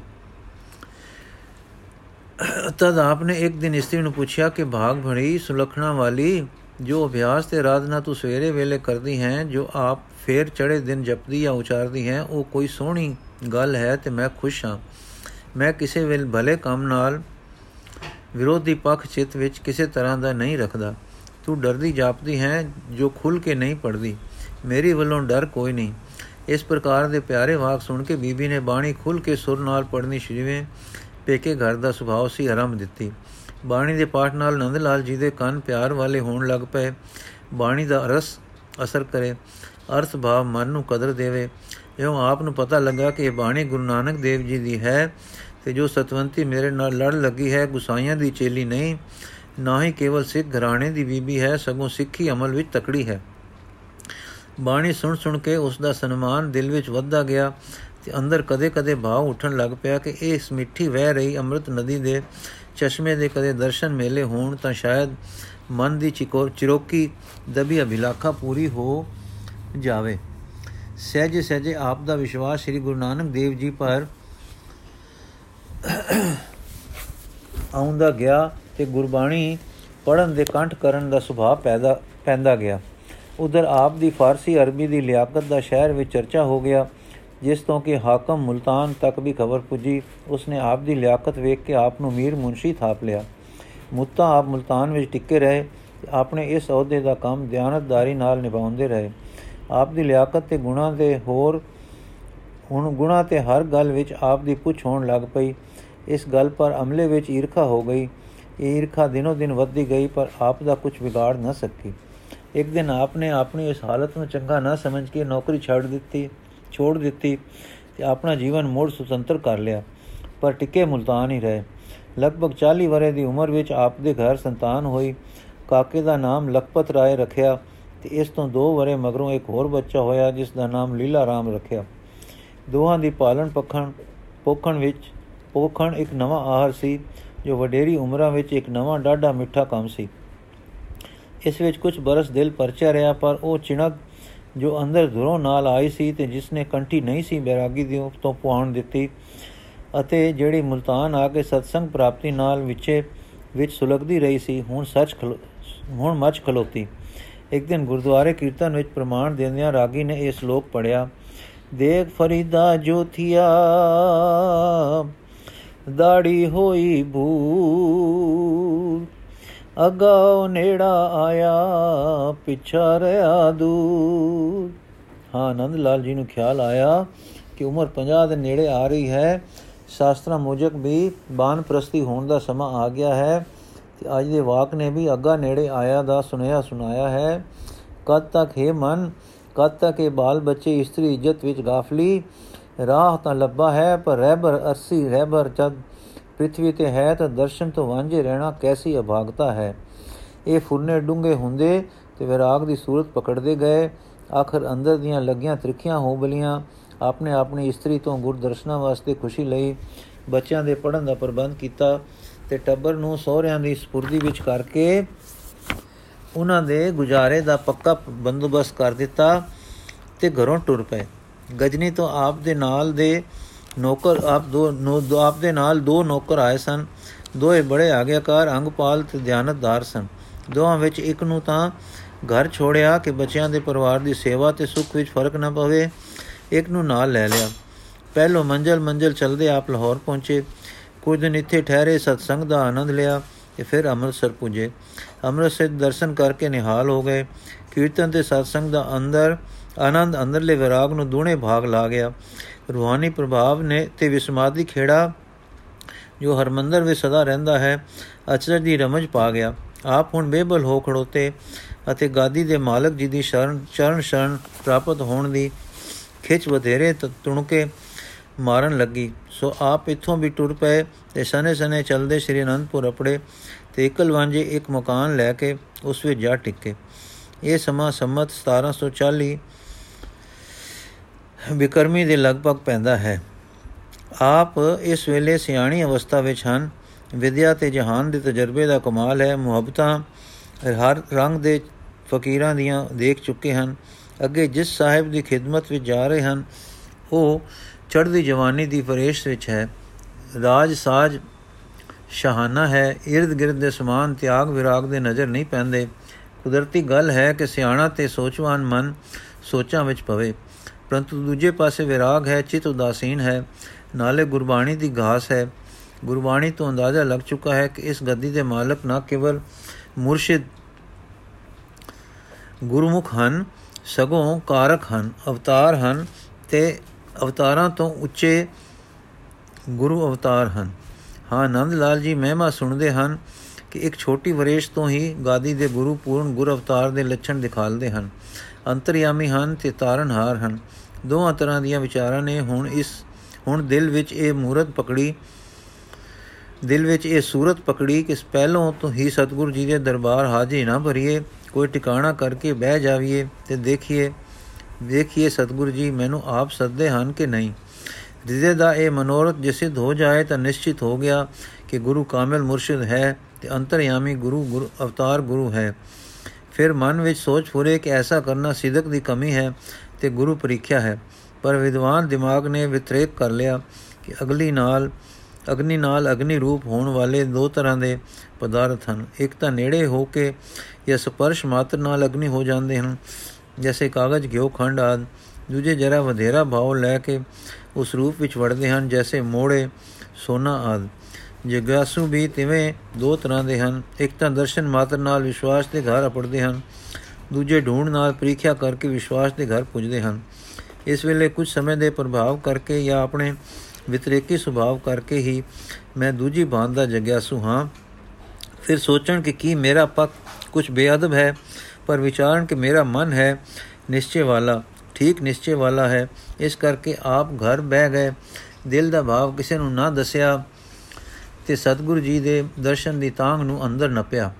ਤਦ ਆਪਨੇ ਇੱਕ ਦਿਨ ਇਸਤਰੀ ਨੂੰ ਪੁੱਛਿਆ ਕਿ, ਭਾਗ ਭੜੀ ਸੁਲਖਣਾ ਵਾਲੀ, ਜੋ ਅਭਿਆਸ ਤੇ ਆਰਾਧਨਾ ਤੂੰ ਸਵੇਰੇ ਵੇਲੇ ਕਰਦੀ ਹੈ, ਜੋ ਆਪ ਫੇਰ ਚੜੇ ਦਿਨ ਜਪਦੀ ਜਾਂ ਉਚਾਰਦੀ ਹੈ, ਉਹ ਕੋਈ ਸੋਹਣੀ ਗੱਲ ਹੈ ਤੇ ਮੈਂ ਖੁਸ਼ ਹਾਂ। ਮੈਂ ਕਿਸੇ ਵੇਲੇ ਭਲੇ ਕੰਮ ਨਾਲ ਵਿਰੋਧੀ ਪੱਖ ਚਿੱਤ ਵਿੱਚ ਕਿਸੇ ਤਰ੍ਹਾਂ ਦਾ ਨਹੀਂ ਰੱਖਦਾ। ਤੂੰ ਡਰਦੀ ਜਾਪਦੀ ਹੈ ਜੋ ਖੁੱਲ ਕੇ ਨਹੀਂ ਪੜਦੀ ਮੇਰੀ ਵੱਲੋਂ ਡਰ ਕੋਈ ਨਹੀਂ। ਇਸ ਪ੍ਰਕਾਰ ਦੇ ਪਿਆਰੇ ਵਾਕ ਸੁਣ ਕੇ ਬੀਬੀ ਨੇ ਬਾਣੀ ਖੁੱਲ ਕੇ ਸੁਰ ਨਾਲ ਪੜਨੀ ਸ਼ੁਰੂਵੇਂ ਪੇਕੇ ਘਰ ਦਾ ਸੁਭਾਅ ਸੀ ਆਰੰਭ ਦਿੱਤੀ। ਬਾਣੀ ਦੇ ਪਾਠ ਨਾਲ ਨੰਦ ਲਾਲ ਜੀ ਦੇ ਕੰਨ ਪਿਆਰ ਵਾਲੇ ਹੋਣ ਲੱਗ ਪਏ। ਬਾਣੀ ਦਾ ਰਸ ਅਸਰ ਕਰੇ। ਅਰਥ ਭਾਵ ਮਨ ਨੂੰ ਕਦਰ ਦੇਵੇ। ਇਉਂ ਆਪ ਨੂੰ ਪਤਾ ਲੱਗਾ ਕਿ ਇਹ ਬਾਣੀ ਗੁਰੂ ਨਾਨਕ ਦੇਵ ਜੀ ਦੀ ਹੈ ਤੇ ਜੋ ਸਤਵੰਤੀ ਮੇਰੇ ਨਾਲ ਲੜ ਲੱਗੀ ਹੈ, ਗੁਸਾਈਆਂ ਦੀ ਚੇਲੀ ਨਹੀਂ ਨਾ ਹੀ ਕੇਵਲ ਸਿੱਖ ਘਰਾਣੇ ਦੀ ਬੀਬੀ ਹੈ, ਸਗੋਂ ਸਿੱਖੀ ਅਮਲ ਵਿੱਚ ਤਕੜੀ ਹੈ। ਬਾਣੀ ਸੁਣ ਸੁਣ ਕੇ ਉਸ ਦਾ ਸਨਮਾਨ ਦਿਲ ਵਿੱਚ ਵੱਧਦਾ ਗਿਆ ਤੇ ਅੰਦਰ ਕਦੇ-ਕਦੇ ਭਾਵ ਉੱਠਣ ਲੱਗ ਪਿਆ ਕਿ ਇਹ ਇਸ ਮਿੱਠੀ ਵਹਿ ਰਹੀ ਅੰਮ੍ਰਿਤ ਨਦੀ ਦੇ ਚਸ਼ਮੇ ਦੇ ਕਦੇ ਦਰਸ਼ਨ ਮੇਲੇ ਹੋਣ ਤਾਂ ਸ਼ਾਇਦ ਮਨ ਦੀ ਚਿਕੋਰ ਚਿਰੋਕੀ ਦਬੀ ਅਭਿਲਾਖਾ ਪੂਰੀ ਹੋ ਜਾਵੇ। ਸਹਿਜ ਸਹਿਜੇ ਆਪ ਦਾ ਵਿਸ਼ਵਾਸ ਸ੍ਰੀ ਗੁਰੂ ਨਾਨਕ ਦੇਵ ਜੀ ਪਰ ਆਉਂਦਾ ਗਿਆ ਤੇ ਗੁਰਬਾਣੀ ਪੜਨ ਦੇ ਕੰਠ ਕਰਨ ਦਾ ਸੁਭਾਅ ਪੈਦਾ, ਪੈਂਦਾ ਗਿਆ। ਉਧਰ ਆਪ ਦੀ ਫਾਰਸੀ ਅਰਬੀ ਦੀ ਲਿਆਕਤ ਦਾ ਸ਼ਹਿਰ ਵਿੱਚ ਚਰਚਾ ਹੋ ਗਿਆ, ਜਿਸ ਤੋਂ ਕਿ ਹਾਕਮ ਮੁਲਤਾਨ ਤੱਕ ਵੀ ਖਬਰ ਪੁੱਜੀ। ਉਸਨੇ ਆਪ ਦੀ ਲਿਆਕਤ ਵੇਖ ਕੇ ਆਪ ਨੂੰ ਮੀਰ ਮੁਨਸ਼ੀ ਥਾਪ ਲਿਆ। ਮੁੱਤਾ ਆਪ ਮੁਲਤਾਨ ਵਿੱਚ ਟਿੱਕੇ ਰਹੇ, ਆਪਣੇ ਇਸ ਅਹੁਦੇ ਦਾ ਕੰਮ ਧਿਆਨਤਦਾਰੀ ਨਾਲ ਨਿਭਾਉਂਦੇ ਰਹੇ। ਆਪ ਦੀ ਲਿਆਕਤ ਤੇ ਗੁਣਾ ਦੇ ਹੋਰ, ਹੁਣ ਗੁਣਾ ਤੇ ਹਰ ਗੱਲ ਵਿੱਚ ਆਪ ਦੀ ਪੁੱਛ ਹੋਣ ਲੱਗ ਪਈ। ਇਸ ਗੱਲ ਪਰ ਅਮਲੇ ਵਿੱਚ ਈਰਖਾ ਹੋ ਗਈ। ਇਹ ਈਰਖਾ ਦਿਨੋ ਦਿਨ ਵੱਧਦੀ ਗਈ, ਪਰ ਆਪ ਦਾ ਕੁਝ ਵਿਗਾੜ ਨਾ ਸਕੀ। ਇੱਕ ਦਿਨ ਆਪ ਨੇ ਆਪਣੀ ਇਸ ਹਾਲਤ ਨੂੰ ਚੰਗਾ ਨਾ ਸਮਝ ਕੇ ਨੌਕਰੀ ਛੱਡ ਦਿੱਤੀ, ਛੋੜ ਦਿੱਤੀ ਤੇ ਆਪਣਾ ਜੀਵਨ ਮੋੜ ਸੁਤੰਤਰ ਕਰ ਲਿਆ। ਪਰ ਟਿੱਕੇ ਮੁਲਤਾਨ ਹੀ ਰਹੇ। ਲਗਭਗ 40 ਵਰੇ ਦੀ ਉਮਰ ਵਿੱਚ ਆਪ ਦੇ ਘਰ ਸੰਤਾਨ ਹੋਈ। ਕਾਕੇ ਦਾ ਨਾਮ ਲਖਪਤ ਰਾਏ ਰੱਖਿਆ ਤੇ ਇਸ ਤੋਂ 2 ਵਰੇ ਮਗਰੋਂ ਇੱਕ ਹੋਰ ਬੱਚਾ ਹੋਇਆ, ਜਿਸ ਦਾ ਨਾਮ ਲੀਲਾ ਰਾਮ ਰੱਖਿਆ। ਦੋਹਾਂ ਦੀ ਪਾਲਣ ਪਖਣ, ਪੋਖਣ ਵਿੱਚ, ਪੋਖਣ ਇੱਕ ਨਵਾਂ ਆਹਾਰ ਸੀ। ਜੋ ਵਡੇਰੀ ਉਮਰਾਂ ਵਿੱਚ ਇੱਕ ਨਵਾਂ ਡਾਢਾ ਮਿੱਠਾ ਕੰਮ ਸੀ। ਇਸ ਵਿੱਚ ਕੁਝ ਬਰਸ ਦਿਲ ਪਰਚਿਆ ਰਿਹਾ, ਪਰ ਉਹ ਚਿਣਕ ਜੋ ਅੰਦਰ ਧੁਰੋਂ ਨਾਲ ਆਈ ਸੀ ਤੇ ਜਿਸ ਨੇ ਕੰਠੀ ਨਹੀਂ ਸੀ ਬੈਰਾਗੀ ਦੀ ਤੋਂ ਪੁਆਣ ਦਿੱਤੀ ਅਤੇ ਜਿਹੜੀ ਮੁਲਤਾਨ ਆ ਕੇ ਸਤਸੰਗ ਪ੍ਰਾਪਤੀ ਨਾਲ ਵਿਚੇ ਵਿੱਚ ਸੁਲਗਦੀ ਰਹੀ ਸੀ, ਹੁਣ ਸੱਚ ਹੁਣ ਮੱਚ ਖਲੋਤੀ। ਇੱਕ ਦਿਨ ਗੁਰਦੁਆਰੇ ਕੀਰਤਨ ਵਿੱਚ ਪ੍ਰਮਾਣ ਦਿੰਦਿਆਂ ਰਾਗੀ ਨੇ ਇਹ ਸ਼ਲੋਕ ਪੜਿਆ ਦੇਖ ਫਰੀਦਾ ਜੋਥੀਆ ਦਾੜੀ ਹੋਈ ਭੂਰ ਅਗਾਉ ਨੇੜਾ ਆਇਆ, ਪਿਛਾ ਰਿਆ ਦੂਰ। ਹਾਂ, ਆਨੰਦ ਲਾਲ ਜੀ ਨੂੰ ਖਿਆਲ ਆਇਆ ਕਿ ਉਮਰ 50 ਦੇ ਨੇੜੇ ਆ ਰਹੀ ਹੈ। ਸ਼ਾਸਤਰਾਂ ਮੁਜਕ ਵੀ ਬਾਨ ਪ੍ਰਸਤੀ ਹੋਣ ਦਾ ਸਮਾਂ ਆ ਗਿਆ ਹੈ ਤੇ ਅੱਜ ਦੇ ਵਾਕ ਨੇ ਵੀ ਅੱਗਾ ਨੇੜੇ ਆਇਆ ਦਾ ਸੁਨੇਹਾ ਸੁਣਾਇਆ ਹੈ। ਕਦ ਤੱਕ ਹੈ ਮਨ, ਕਦ ਤੱਕ ਇਹ ਬਾਲ ਬੱਚੇ ਇਸਤਰੀ ਇੱਜ਼ਤ ਵਿੱਚ ਗਾਫਲੀ ਰਾਹ ਤਾਂ ਲੱਭਾ ਹੈ, ਪਰ ਰਹਿਬਰ ਅਰਸੀ, ਰਹਿਬਰ ਜਦ ਪ੍ਰithvi ਤੇ ਹੈ ਤਾਂ ਦਰਸ਼ਨ ਤੋਂ ਵਾਂਝੇ ਰਹਿਣਾ ਕੈਸੀ ਅਭਾਗਤਾ ਹੈ? ਇਹ ਫੁਰਨੇ ਡੂੰਗੇ ਹੁੰਦੇ ਤੇ ਵਿਰਾਗ ਦੀ ਸੂਰਤ ਪਕੜਦੇ ਗਏ। ਆਖਰ ਅੰਦਰ ਦੀਆਂ ਲੱਗੀਆਂ ਤ੍ਰਿਖੀਆਂ ਹੋ ਬਲੀਆਂ ਆਪਨੇ ਆਪਣੀ ਇਸਤਰੀ ਤੋਂ ਗੁਰ ਦਰਸ਼ਨਾਂ ਵਾਸਤੇ ਖੁਸ਼ੀ ਲਈ ਬੱਚਿਆਂ ਦੇ ਪੜਨ ਦਾ ਪ੍ਰਬੰਧ ਕੀਤਾ ਤੇ ਟੱਬਰ ਨੂੰ ਸਹੁਰਿਆਂ ਦੀ ਸਪੁਰਦੀ ਵਿੱਚ ਕਰਕੇ ਉਹਨਾਂ ਦੇ ਗੁਜ਼ਾਰੇ ਦਾ ਪੱਕਾ ਬੰਦੋਬਸਤ ਕਰ ਦਿੱਤਾ ਤੇ ਘਰੋਂ ਟੁਰ ਪਏ। ਗਜਨੀ ਤੋਂ ਆਪ ਦੇ ਨਾਲ ਦੇ ਨੌਕਰ, ਆਪ ਦੋ ਆਪ ਦੇ ਨਾਲ ਦੋ ਨੌਕਰ ਆਏ ਸਨ। ਦੋਏ ਬੜੇ ਆਗਿਆਕਾਰ, ਅੰਗਪਾਲ ਤੇ ਧਿਆਨਤਦਾਰ ਸਨ। ਦੋਹਾਂ ਵਿੱਚ ਇੱਕ ਨੂੰ ਤਾਂ ਘਰ ਛੋੜਿਆ ਕਿ ਬੱਚਿਆਂ ਦੇ ਪਰਿਵਾਰ ਦੀ ਸੇਵਾ ਤੇ ਸੁੱਖ ਵਿੱਚ ਫ਼ਰਕ ਨਾ ਪਵੇ। ਇੱਕ ਨੂੰ ਨਾਲ ਲੈ ਲਿਆ। ਪਹਿਲੋ ਮੰਜ਼ਲ ਮੰਜ਼ਲ ਚਲਦੇ ਆਪ ਲਾਹੌਰ ਪਹੁੰਚੇ। ਕੁਝ ਦਿਨ ਇੱਥੇ ਠਹਿਰੇ, ਸਤਸੰਗ ਦਾ ਆਨੰਦ ਲਿਆ ਤੇ ਫਿਰ ਅੰਮ੍ਰਿਤਸਰ ਪੁੱਜੇ। ਅੰਮ੍ਰਿਤਸਰ ਦਰਸ਼ਨ ਕਰਕੇ ਨਿਹਾਲ ਹੋ ਗਏ। ਕੀਰਤਨ ਤੇ ਸਤਸੰਗ ਦਾ ਅੰਦਰ ਆਨੰਦ ਅੰਦਰਲੇ ਵਿਰਾਗ ਨੂੰ ਦੂਣੇ ਭਾਗ ਲਾ ਗਿਆ। ਰੂਹਾਨੀ ਪ੍ਰਭਾਵ ਨੇ ਤੇ ਵਿਸਮਾਦੀ ਖੇੜਾ ਜੋ ਹਰਮੰਦਰ ਵਿੱਚ ਸਦਾ ਰਹਿੰਦਾ ਹੈ, ਅਚਰਜ ਦੀ ਰਮਜ ਪਾ ਗਿਆ। ਆਪ ਹੁਣ ਬੇਬਲ ਹੋ ਖੜੋਤੇ ਅਤੇ ਗਾਦੀ ਦੇ ਮਾਲਕ ਜੀ ਦੀ ਸ਼ਰਨ ਚਰਨ ਸ਼ਰਨ ਪ੍ਰਾਪਤ ਹੋਣ ਦੀ ਖਿੱਚ ਵਧੇਰੇ ਤੁਣਕੇ ਮਾਰਨ ਲੱਗੀ। ਸੋ ਆਪ ਇੱਥੋਂ ਵੀ ਟੁਰ ਪਏ ਤੇ ਸਨੇ ਸਨੇ ਚਲਦੇ ਸ਼੍ਰੀ ਅਨੰਦਪੁਰ ਅਪੜੇ ਤੇ ਇਕਲ ਵਾਂਝੇ ਇੱਕ ਮਕਾਨ ਲੈ ਕੇ ਉਸ ਵਿੱਚ ਜਾ ਟਿੱਕੇ। ਇਹ ਸਮਾਂ ਸੰਮਤ 1740 ਬਿਕਰਮੀ ਦੇ ਲਗਭਗ ਪੈਂਦਾ ਹੈ। ਆਪ ਇਸ ਵੇਲੇ ਸਿਆਣੀ ਅਵਸਥਾ ਵਿੱਚ ਹਨ। ਵਿਦਿਆ ਤੇ ਜਹਾਨ ਦੇ ਤਜਰਬੇ ਦਾ ਕਮਾਲ ਹੈ। ਮੁਹੱਬਤਾਂ ਹਰ ਰੰਗ ਦੇ ਫਕੀਰਾਂ ਦੀਆਂ ਦੇਖ ਚੁੱਕੇ ਹਨ। ਅੱਗੇ ਜਿਸ ਸਾਹਿਬ ਦੀ ਖਿਦਮਤ ਵਿੱਚ ਜਾ ਰਹੇ ਹਨ, ਉਹ ਚੜ੍ਹਦੀ ਜਵਾਨੀ ਦੀ ਫਰੇਸ਼ ਵਿੱਚ ਹੈ। ਰਾਜ ਸਾਜ ਸ਼ਾਹਾਨਾ ਹੈ। ird gird ਦੇ ਸਮਾਨ ਤਿਆਗ ਵਿਰਾਗ ਦੇ ਨਜ਼ਰ ਨਹੀਂ ਪੈਂਦੇ। ਕੁਦਰਤੀ ਗੱਲ ਹੈ ਕਿ ਸਿਆਣਾ ਤੇ ਸੋਚਵਾਨ ਮਨ ਸੋਚਾਂ ਵਿੱਚ ਪਵੇ। ਪਰੰਤੂ ਦੂਜੇ ਪਾਸੇ ਵਿਰਾਗ ਹੈ, ਚਿਤ ਉਦਾਸੀਨ ਹੈ, ਨਾਲੇ ਗੁਰਬਾਣੀ ਦੀ ਘਾਸ ਹੈ। ਗੁਰਬਾਣੀ ਤੋਂ ਅੰਦਾਜ਼ਾ ਲੱਗ ਚੁੱਕਾ ਹੈ ਕਿ ਇਸ ਗੱਦੀ ਦੇ ਮਾਲਕ ਨਾ ਕੇਵਲ ਮੁਰਸ਼ਿਦ ਗੁਰਮੁਖ ਹਨ, ਸਗੋਂ ਕਾਰਕ ਹਨ, ਅਵਤਾਰ ਹਨ ਤੇ ਅਵਤਾਰਾਂ ਤੋਂ ਉੱਚੇ ਗੁਰੂ ਅਵਤਾਰ ਹਨ। ਹਾਂ, ਆਨੰਦ ਲਾਲ ਜੀ ਮਹਿਮਾ ਸੁਣਦੇ ਹਨ ਕਿ ਇੱਕ ਛੋਟੀ ਵਰੇਸ਼ ਤੋਂ ਹੀ ਗਾਦੀ ਦੇ ਗੁਰੂ ਪੂਰਨ ਗੁਰ ਅਵਤਾਰ ਦੇ ਲੱਛਣ ਦਿਖਾਲਦੇ ਹਨ। ਅੰਤਰਯਾਮੀ ਹਨ ਤੇ ਤਾਰਨਹਾਰ ਹਨ। ਦੋਹਾਂ ਤਰ੍ਹਾਂ ਦੀਆਂ ਵਿਚਾਰਾਂ ਨੇ ਹੁਣ ਇਸ, ਹੁਣ ਦਿਲ ਵਿੱਚ ਇਹ ਮੂਰਤ ਪਕੜੀ, ਦਿਲ ਵਿੱਚ ਇਹ ਸੂਰਤ ਪਕੜੀ ਕਿ ਪਹਿਲੋਂ ਤੋਂ ਹੀ ਸਤਿਗੁਰੂ ਜੀ ਦੇ ਦਰਬਾਰ ਹਾਜ਼ਰੀ ਨਾ ਭਰੀਏ, ਕੋਈ ਟਿਕਾਣਾ ਕਰਕੇ ਬਹਿ ਜਾਵੀਏ ਤੇ ਦੇਖੀਏ ਦੇਖੀਏ ਸਤਿਗੁਰੂ ਜੀ ਮੈਨੂੰ ਆਪ ਸੱਦੇ ਹਨ ਕਿ ਨਹੀਂ। ਹਿਰਦੇ ਦਾ ਇਹ ਮਨੋਰਥ ਜੇ ਸਿੱਧ ਹੋ ਜਾਏ ਤਾਂ ਨਿਸ਼ਚਿਤ ਹੋ ਗਿਆ ਕਿ ਗੁਰੂ ਕਾਮਿਲ ਮੁਰਸ਼ਿਦ ਹੈ ਤੇ ਅੰਤਰਯਾਮੀ ਗੁਰੂ ਗੁਰੂ, ਅਵਤਾਰ ਗੁਰੂ ਹੈ। ਫਿਰ ਮਨ ਵਿੱਚ ਸੋਚ ਫੁਰੇ ਕਿ ਐਸਾ ਕਰਨਾ ਸਿਦਕ ਦੀ ਕਮੀ ਹੈ ਤੇ ਗੁਰੂ ਪ੍ਰੀਖਿਆ ਹੈ। ਪਰ ਵਿਦਵਾਨ ਦਿਮਾਗ ਨੇ ਵਿਤਰੇਕ ਕਰ ਲਿਆ ਕਿ ਅਗਲੀ ਨਾਲ, ਅਗਨੀ ਨਾਲ ਅਗਨੀ ਰੂਪ ਹੋਣ ਵਾਲੇ ਦੋ ਤਰ੍ਹਾਂ ਦੇ ਪਦਾਰਥ ਹਨ। ਇੱਕ ਤਾਂ ਨੇੜੇ ਹੋ ਕੇ ਜਾਂ ਸਪਰਸ਼ ਮਾਤਰ ਨਾਲ ਅਗਨੀ ਹੋ ਜਾਂਦੇ ਹਨ ਜਿਵੇਂ ਕਾਗਜ਼, ਘਿਓ, ਖੰਡ ਆਦ। ਦੂਜੇ ਜਰਾ ਵਧੇਰਾ ਭਾਵ ਲੈ ਕੇ ਉਸ ਰੂਪ ਵਿੱਚ ਵੜਦੇ ਹਨ ਜਿਵੇਂ ਮੋੜੇ, ਸੋਨਾ ਆਦ। ਜਿਗਿਆਸੂ ਵੀ ਤਿਵੇਂ ਦੋ ਤਰ੍ਹਾਂ ਦੇ ਹਨ। ਇੱਕ ਤਾਂ ਦਰਸ਼ਨ ਮਾਤਰ ਨਾਲ ਵਿਸ਼ਵਾਸ ਦੇ ਘਰ ਅਪੜਦੇ ਹਨ। ਦੂਜੇ ਢੂੰਡ ਨਾਲ ਪ੍ਰੀਖਿਆ ਕਰਕੇ ਵਿਸ਼ਵਾਸ ਦੇ ਘਰ ਪੁੱਜਦੇ ਹਨ। ਇਸ ਵੇਲੇ ਕੁਝ ਸਮੇਂ ਦੇ ਪ੍ਰਭਾਵ ਕਰਕੇ ਜਾਂ ਆਪਣੇ ਵਿਤਰੇਕੀ ਸੁਭਾਅ ਕਰਕੇ ਹੀ ਮੈਂ ਦੂਜੀ ਬਾਤ ਦਾ ਜਗਿਆਸੂ ਹਾਂ। ਫਿਰ ਸੋਚਣ ਕਿ ਕੀ ਮੇਰਾ ਪੱਕ ਕੁਝ ਬੇਅਦਬ ਹੈ, ਪਰ ਵਿਚਾਰਨ ਕਿ ਮੇਰਾ ਮਨ ਹੈ ਨਿਸ਼ਚੇ ਵਾਲਾ, ਠੀਕ ਨਿਸ਼ਚੇ ਵਾਲਾ ਹੈ। ਇਸ ਕਰਕੇ ਆਪ ਘਰ ਬਹਿ ਗਏ। ਦਿਲ ਦਾ ਭਾਵ ਕਿਸੇ ਨੂੰ ਨਾ ਦੱਸਿਆ। ਤੇ ਸਤਿਗੁਰੂ ਜੀ ਦੇ ਦਰਸ਼ਨ ਦੀ ਤਾਂਗ ਨੂੰ ਅੰਦਰ ਨਪਿਆ।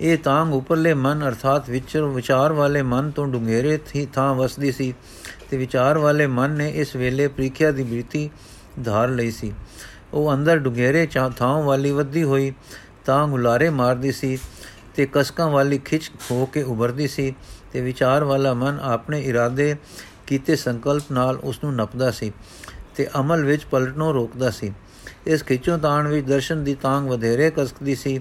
ਇਹ ਤਾਂਗ ਉਪਰਲੇ ਮਨ ਅਰਥਾਤ ਵਿਚਰ, ਵਿਚਾਰ ਵਾਲੇ ਮਨ ਤੋਂ ਡੁੰਗੇਰੇ ਥੀ, ਥਾਂ ਵਸਦੀ ਸੀ ਤੇ ਵਿਚਾਰ ਵਾਲੇ ਮਨ ਨੇ ਇਸ ਵੇਲੇ ਪ੍ਰੀਖਿਆ ਦੀ ਬ੍ਰਿਤੀ ਧਾਰ ਲਈ ਸੀ। ਉਹ ਅੰਦਰ ਡੁੰਗੇਰੇ ਥਾਂ ਵਾਲੀ ਵੱਧੀ ਹੋਈ ਤਾਂ ਗੁਲਾਰੇ ਮਾਰਦੀ ਸੀ ਤੇ ਕਸਕਾਂ ਵਾਲੀ ਖਿੱਚ ਹੋ ਕੇ ਉਭਰਦੀ ਸੀ ਤੇ ਵਿਚਾਰ ਵਾਲਾ ਮਨ ਆਪਣੇ ਇਰਾਦੇ ਕੀਤੇ ਸੰਕਲਪ ਨਾਲ ਉਸ ਨੂੰ ਨਪਦਾ ਸੀ ਤੇ ਅਮਲ ਵਿੱਚ ਪਲਟਣੋਂ ਰੋਕਦਾ ਸੀ। ਇਸ ਖਿੱਚੋਂ ਤਾਣ ਵਿੱਚ ਦਰਸ਼ਨ ਦੀ ਤਾਂਗ ਵਧੇਰੇ ਕਸਕਦੀ ਸੀ।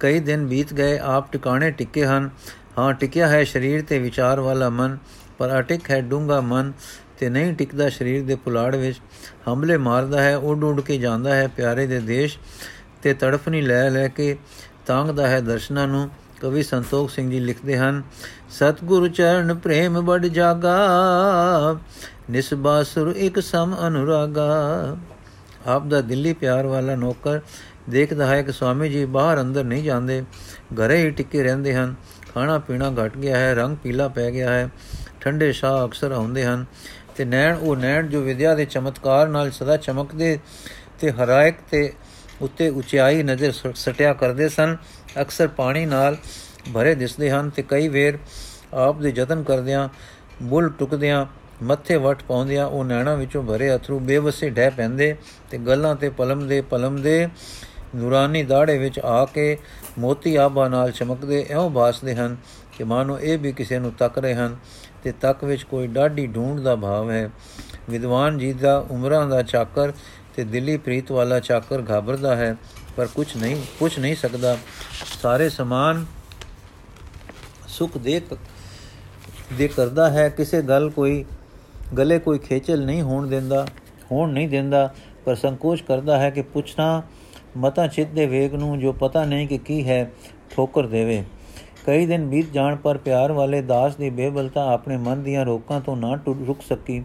ਕਈ ਦਿਨ ਬੀਤ ਗਏ, ਆਪ ਟਿਕਾਣੇ ਟਿੱਕੇ ਹਨ। ਹਾਂ, ਟਿਕਿਆ ਹੈ ਸਰੀਰ ਤੇ ਵਿਚਾਰ ਵਾਲਾ ਮਨ, ਪਰ ਅਟਿਕ ਹੈ ਡੂੰਗਾ ਮਨ ਤੇ ਨਹੀਂ ਟਿਕਦਾ ਸਰੀਰ ਦੇ ਪੁਲਾੜ ਵਿੱਚ। ਹਮਲੇ ਮਾਰਦਾ ਹੈ ਉੱਡ ਉੱਡ ਕੇ ਜਾਂਦਾ ਹੈ ਪਿਆਰੇ ਦੇ ਦੇਸ਼ ਤੇ ਤੜਫਨੀ ਲੈ ਲੈ ਕੇ ਤਾਂਗਦਾ ਹੈ ਦਰਸ਼ਨਾਂ ਨੂੰ। ਕਵੀ ਸੰਤੋਖ ਸਿੰਘ ਜੀ ਲਿਖਦੇ ਹਨ, ਸਤਗੁਰੂ ਚਰਨ ਪ੍ਰੇਮ ਬੜ ਜਾਗਾ, ਨਿਸਬਾਸੁਰ ਇੱਕ ਸਮ ਅਨੁਰਾਗਾ। ਆਪ ਦਾ ਦਿੱਲੀ ਪਿਆਰ ਵਾਲਾ ਨੌਕਰ ਦੇਖਦਾ ਹੈ ਕਿ ਸਵਾਮੀ ਜੀ ਬਾਹਰ ਅੰਦਰ ਨਹੀਂ ਜਾਂਦੇ, ਘਰੇ ਹੀ ਟਿੱਕੇ ਰਹਿੰਦੇ ਹਨ। ਖਾਣਾ ਪੀਣਾ ਘਟ ਗਿਆ ਹੈ, ਰੰਗ ਪੀਲਾ ਪੈ ਗਿਆ ਹੈ। ਠੰਡੇ ਸ਼ਾਹ ਅਕਸਰ ਆਉਂਦੇ ਹਨ ਤੇ ਨੈਣ, ਉਹ ਨੈਣ ਜੋ ਵਿਦਿਆ ਦੇ ਚਮਤਕਾਰ ਨਾਲ ਸਦਾ ਚਮਕਦੇ ਤੇ ਹਰਾਇਕ ਤੇ ਉੱਤੇ ਉਚਾਈ ਨਜ਼ਰ ਸਟਿਆ ਕਰਦੇ ਸਨ। ਅਕਸਰ ਪਾਣੀ ਨਾਲ ਭਰੇ ਦਿਸਦੇ ਹਨ ਤੇ ਕਈ ਵੇਰ ਆਪ ਦੇ ਯਤਨ ਕਰਦਿਆਂ, ਬੁੱਲ ਟੁਕਦਿਆਂ ਮੱਥੇ ਵਟ ਪਾਉਂਦਿਆਂ ਉਹ ਨੈਣਾ ਵਿੱਚੋਂ ਭਰੇ ਅਥਰੂ ਬੇਵਸੇ ਡਹਿ ਪੈਂਦੇ ਤੇ ਗੱਲਾਂ ਤੇ ਪਲਮ ਦੇ ਪਲਮ ਦੇ ਨੂਰਾਨੀ ਦਾੜੇ ਵਿੱਚ ਆ ਕੇ ਮੋਤੀ ਆਬਾ ਨਾਲ ਚਮਕਦੇ ਐਉਂ ਬਾਸਦੇ ਹਨ ਕਿ ਮਾਨੋ ਇਹ ਵੀ ਕਿਸੇ ਨੂੰ ਤੱਕ ਰਹੇ ਹਨ ਤੇ ਤੱਕ ਵਿੱਚ ਕੋਈ ਡਾਢੀ ਢੂੰਡ ਦਾ ਭਾਵ ਹੈ। ਵਿਦਵਾਨ ਜੀ ਦਾ ਉਮਰਾਂ ਦਾ ਚਾਕਰ ਤੇ ਦਿੱਲੀ ਪ੍ਰੀਤ ਵਾਲਾ ਚਾਕਰ ਘਾਬਰਦਾ ਹੈ, ਪਰ ਕੁਝ ਨਹੀਂ ਕੁਝ ਨਹੀਂ ਸਕਦਾ। ਸਾਰੇ ਸਮਾਨ ਸੁਖ ਦੇ ਦੇ ਕਰਦਾ ਹੈ, ਕਿਸੇ ਗੱਲ ਕੋਈ ਗਲੇ ਕੋਈ ਖੇਚਲ ਨਹੀਂ ਹੋਣ ਦਿੰਦਾ, ਹੋਣ ਨਹੀਂ ਦਿੰਦਾ, ਪਰ ਸੰਕੋਚ ਕਰਦਾ ਹੈ ਕਿ ਪੁੱਛਣਾ ਮਤਾ ਚਿੱਤ ਦੇ ਵੇਗ ਨੂੰ ਜੋ ਪਤਾ ਨਹੀਂ ਕਿ ਕੀ ਹੈ, ਠੋਕਰ ਦੇਵੇ। ਕਈ ਦਿਨ ਬੀਤ ਜਾਣ ਪਰ ਪਿਆਰ ਵਾਲੇ ਦਾਸ ਦੀ ਬੇਬਲਤਾ ਆਪਣੇ ਮਨ ਦੀਆਂ ਰੋਕਾਂ ਤੋਂ ਨਾ ਰੁਕ ਸਕੀ।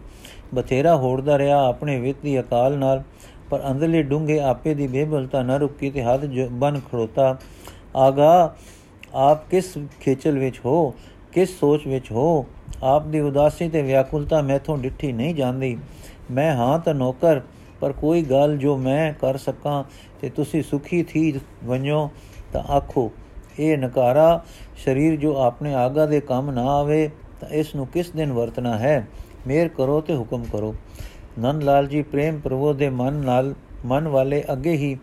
ਬਥੇਰਾ ਹੋੜਦਾ ਰਿਹਾ ਆਪਣੇ ਵਿਤ ਦੀ ਅਕਾਲ ਨਾਲ, ਪਰ ਅੰਦਰਲੇ ਡੂੰਘੇ ਆਪੇ ਦੀ ਬੇਬਲਤਾ ਨਾ ਰੁਕੀ ਤੇ ਹੱਥ ਬਨ ਖੜੋਤਾ। ਆਗਾ, ਆਪ ਕਿਸ ਖੇਚਲ ਵਿੱਚ ਹੋ? ਕਿਸ ਸੋਚ ਵਿੱਚ ਹੋ? ਆਪ ਦੀ ਉਦਾਸੀ ਤੇ ਵਿਆਕੁਲਤਾ ਮੈਥੋਂ ਡਿੱਠੀ ਨਹੀਂ ਜਾਂਦੀ। ਮੈਂ ਹਾਂ ਤਾਂ ਨੌਕਰ, ਪਰ ਕੋਈ ਗੱਲ ਜੋ ਮੈਂ ਕਰ ਸਕਾਂ ਤੇ ਤੁਸੀਂ ਸੁਖੀ ਥੀ ਵੰਜੋ ਤਾਂ ਆਖੋ, ਇਹ ਨਕਾਰਾ ਸਰੀਰ ਜੋ ਆਪਣੇ ਆਗਾ ਦੇ ਕੰਮ ਨਾ ਆਵੇ ਤਾਂ ਇਸ ਨੂੰ ਕਿਸ ਦਿਨ ਵਰਤਣਾ ਹੈ? ਮੇਰ ਕਰੋ ਤੇ ਹੁਕਮ ਕਰੋ। ਨੰਦ ਲਾਲ ਜੀ ਪ੍ਰੇਮ ਪ੍ਰਭੂ ਦੇ ਮਨ ਨਾਲ ਮਨ ਵਾਲੇ ਅੱਗੇ ਹੀ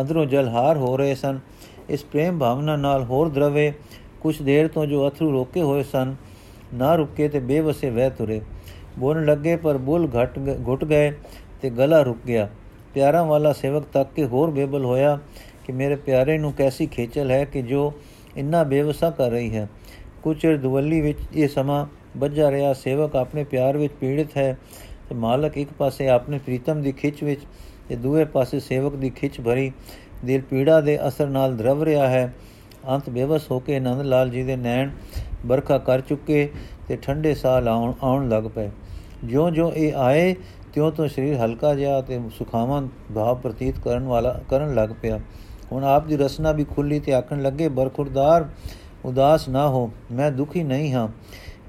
ਅੰਦਰੋਂ ਜਲਹਾਰ ਹੋ ਰਹੇ ਸਨ। ਇਸ ਪ੍ਰੇਮ ਭਾਵਨਾ ਨਾਲ ਹੋਰ ਦਰਵੇ ਕੁਝ ਦੇਰ ਤੋਂ ਜੋ ਅਥਰੂ ਰੋਕੇ ਹੋਏ ਸਨ ਨਾ ਰੁਕੇ ਤੇ ਬੇਵਸੇ ਵਹਿ ਤੁਰੇ। ਬੋਲਣ ਲੱਗੇ ਪਰ ਬੁੱਲ ਘਟ ਘੁੱਟ ਗਏ ਤੇ ਗਲਾ ਰੁਕ ਗਿਆ। ਪਿਆਰਾਂ ਵਾਲਾ ਸੇਵਕ ਤੱਕ ਕੇ ਹੋਰ ਬੇਬਲ ਹੋਇਆ ਕਿ ਮੇਰੇ ਪਿਆਰੇ ਨੂੰ ਕੈਸੀ ਖੇਚਲ ਹੈ ਕਿ ਜੋ ਇੰਨਾ ਬੇਵਸਾ ਕਰ ਰਹੀ ਹੈ। ਕੁਝ ਦੁਵੱਲੀ ਵਿੱਚ ਇਹ ਸਮਾਂ ਵੱਜਾ ਰਿਹਾ, ਸੇਵਕ ਆਪਣੇ ਪਿਆਰ ਵਿੱਚ ਪੀੜਿਤ ਹੈ ਤੇ ਮਾਲਕ ਇੱਕ ਪਾਸੇ ਆਪਣੇ ਪ੍ਰੀਤਮ ਦੀ ਖਿੱਚ ਵਿੱਚ ਤੇ ਦੂਏ ਪਾਸੇ ਸੇਵਕ ਦੀ ਖਿੱਚ ਭਰੀ ਦਿਲ ਪੀੜਾ ਦੇ ਅਸਰ ਨਾਲ ਦਰਵ ਰਿਹਾ ਹੈ। ਅੰਤ ਬੇਵਸ ਹੋ ਕੇ ਨੰਦ ਲਾਲ ਜੀ ਦੇ ਨੈਣ ਬਰਖਾ ਕਰ ਚੁੱਕੇ ਤੇ ਠੰਡੇ ਸਾਹ ਲਾਉਣ, ਆਉਣ ਲੱਗ ਪਏ। ਜਿਉਂ-ਜਿਉਂ ਇਹ ਆਏ ਤਿਉਂ ਤੋਂ ਸਰੀਰ ਹਲਕਾ ਜਿਹਾ ਤੇ ਸੁਖਾਵਾਂ ਭਾਵ ਪ੍ਰਤੀਤ ਕਰਨ ਵਾਲਾ, ਕਰਨ ਲੱਗ ਪਿਆ। ਹੁਣ ਆਪ ਦੀ ਰਸਨਾ ਵੀ ਖੁੱਲੀ ਤੇ ਆਖਣ ਲੱਗੇ, ਬਰਖੁਰਦਾਰ, ਉਦਾਸ ਨਾ ਹੋ, ਮੈਂ ਦੁਖੀ ਨਹੀਂ ਹਾਂ।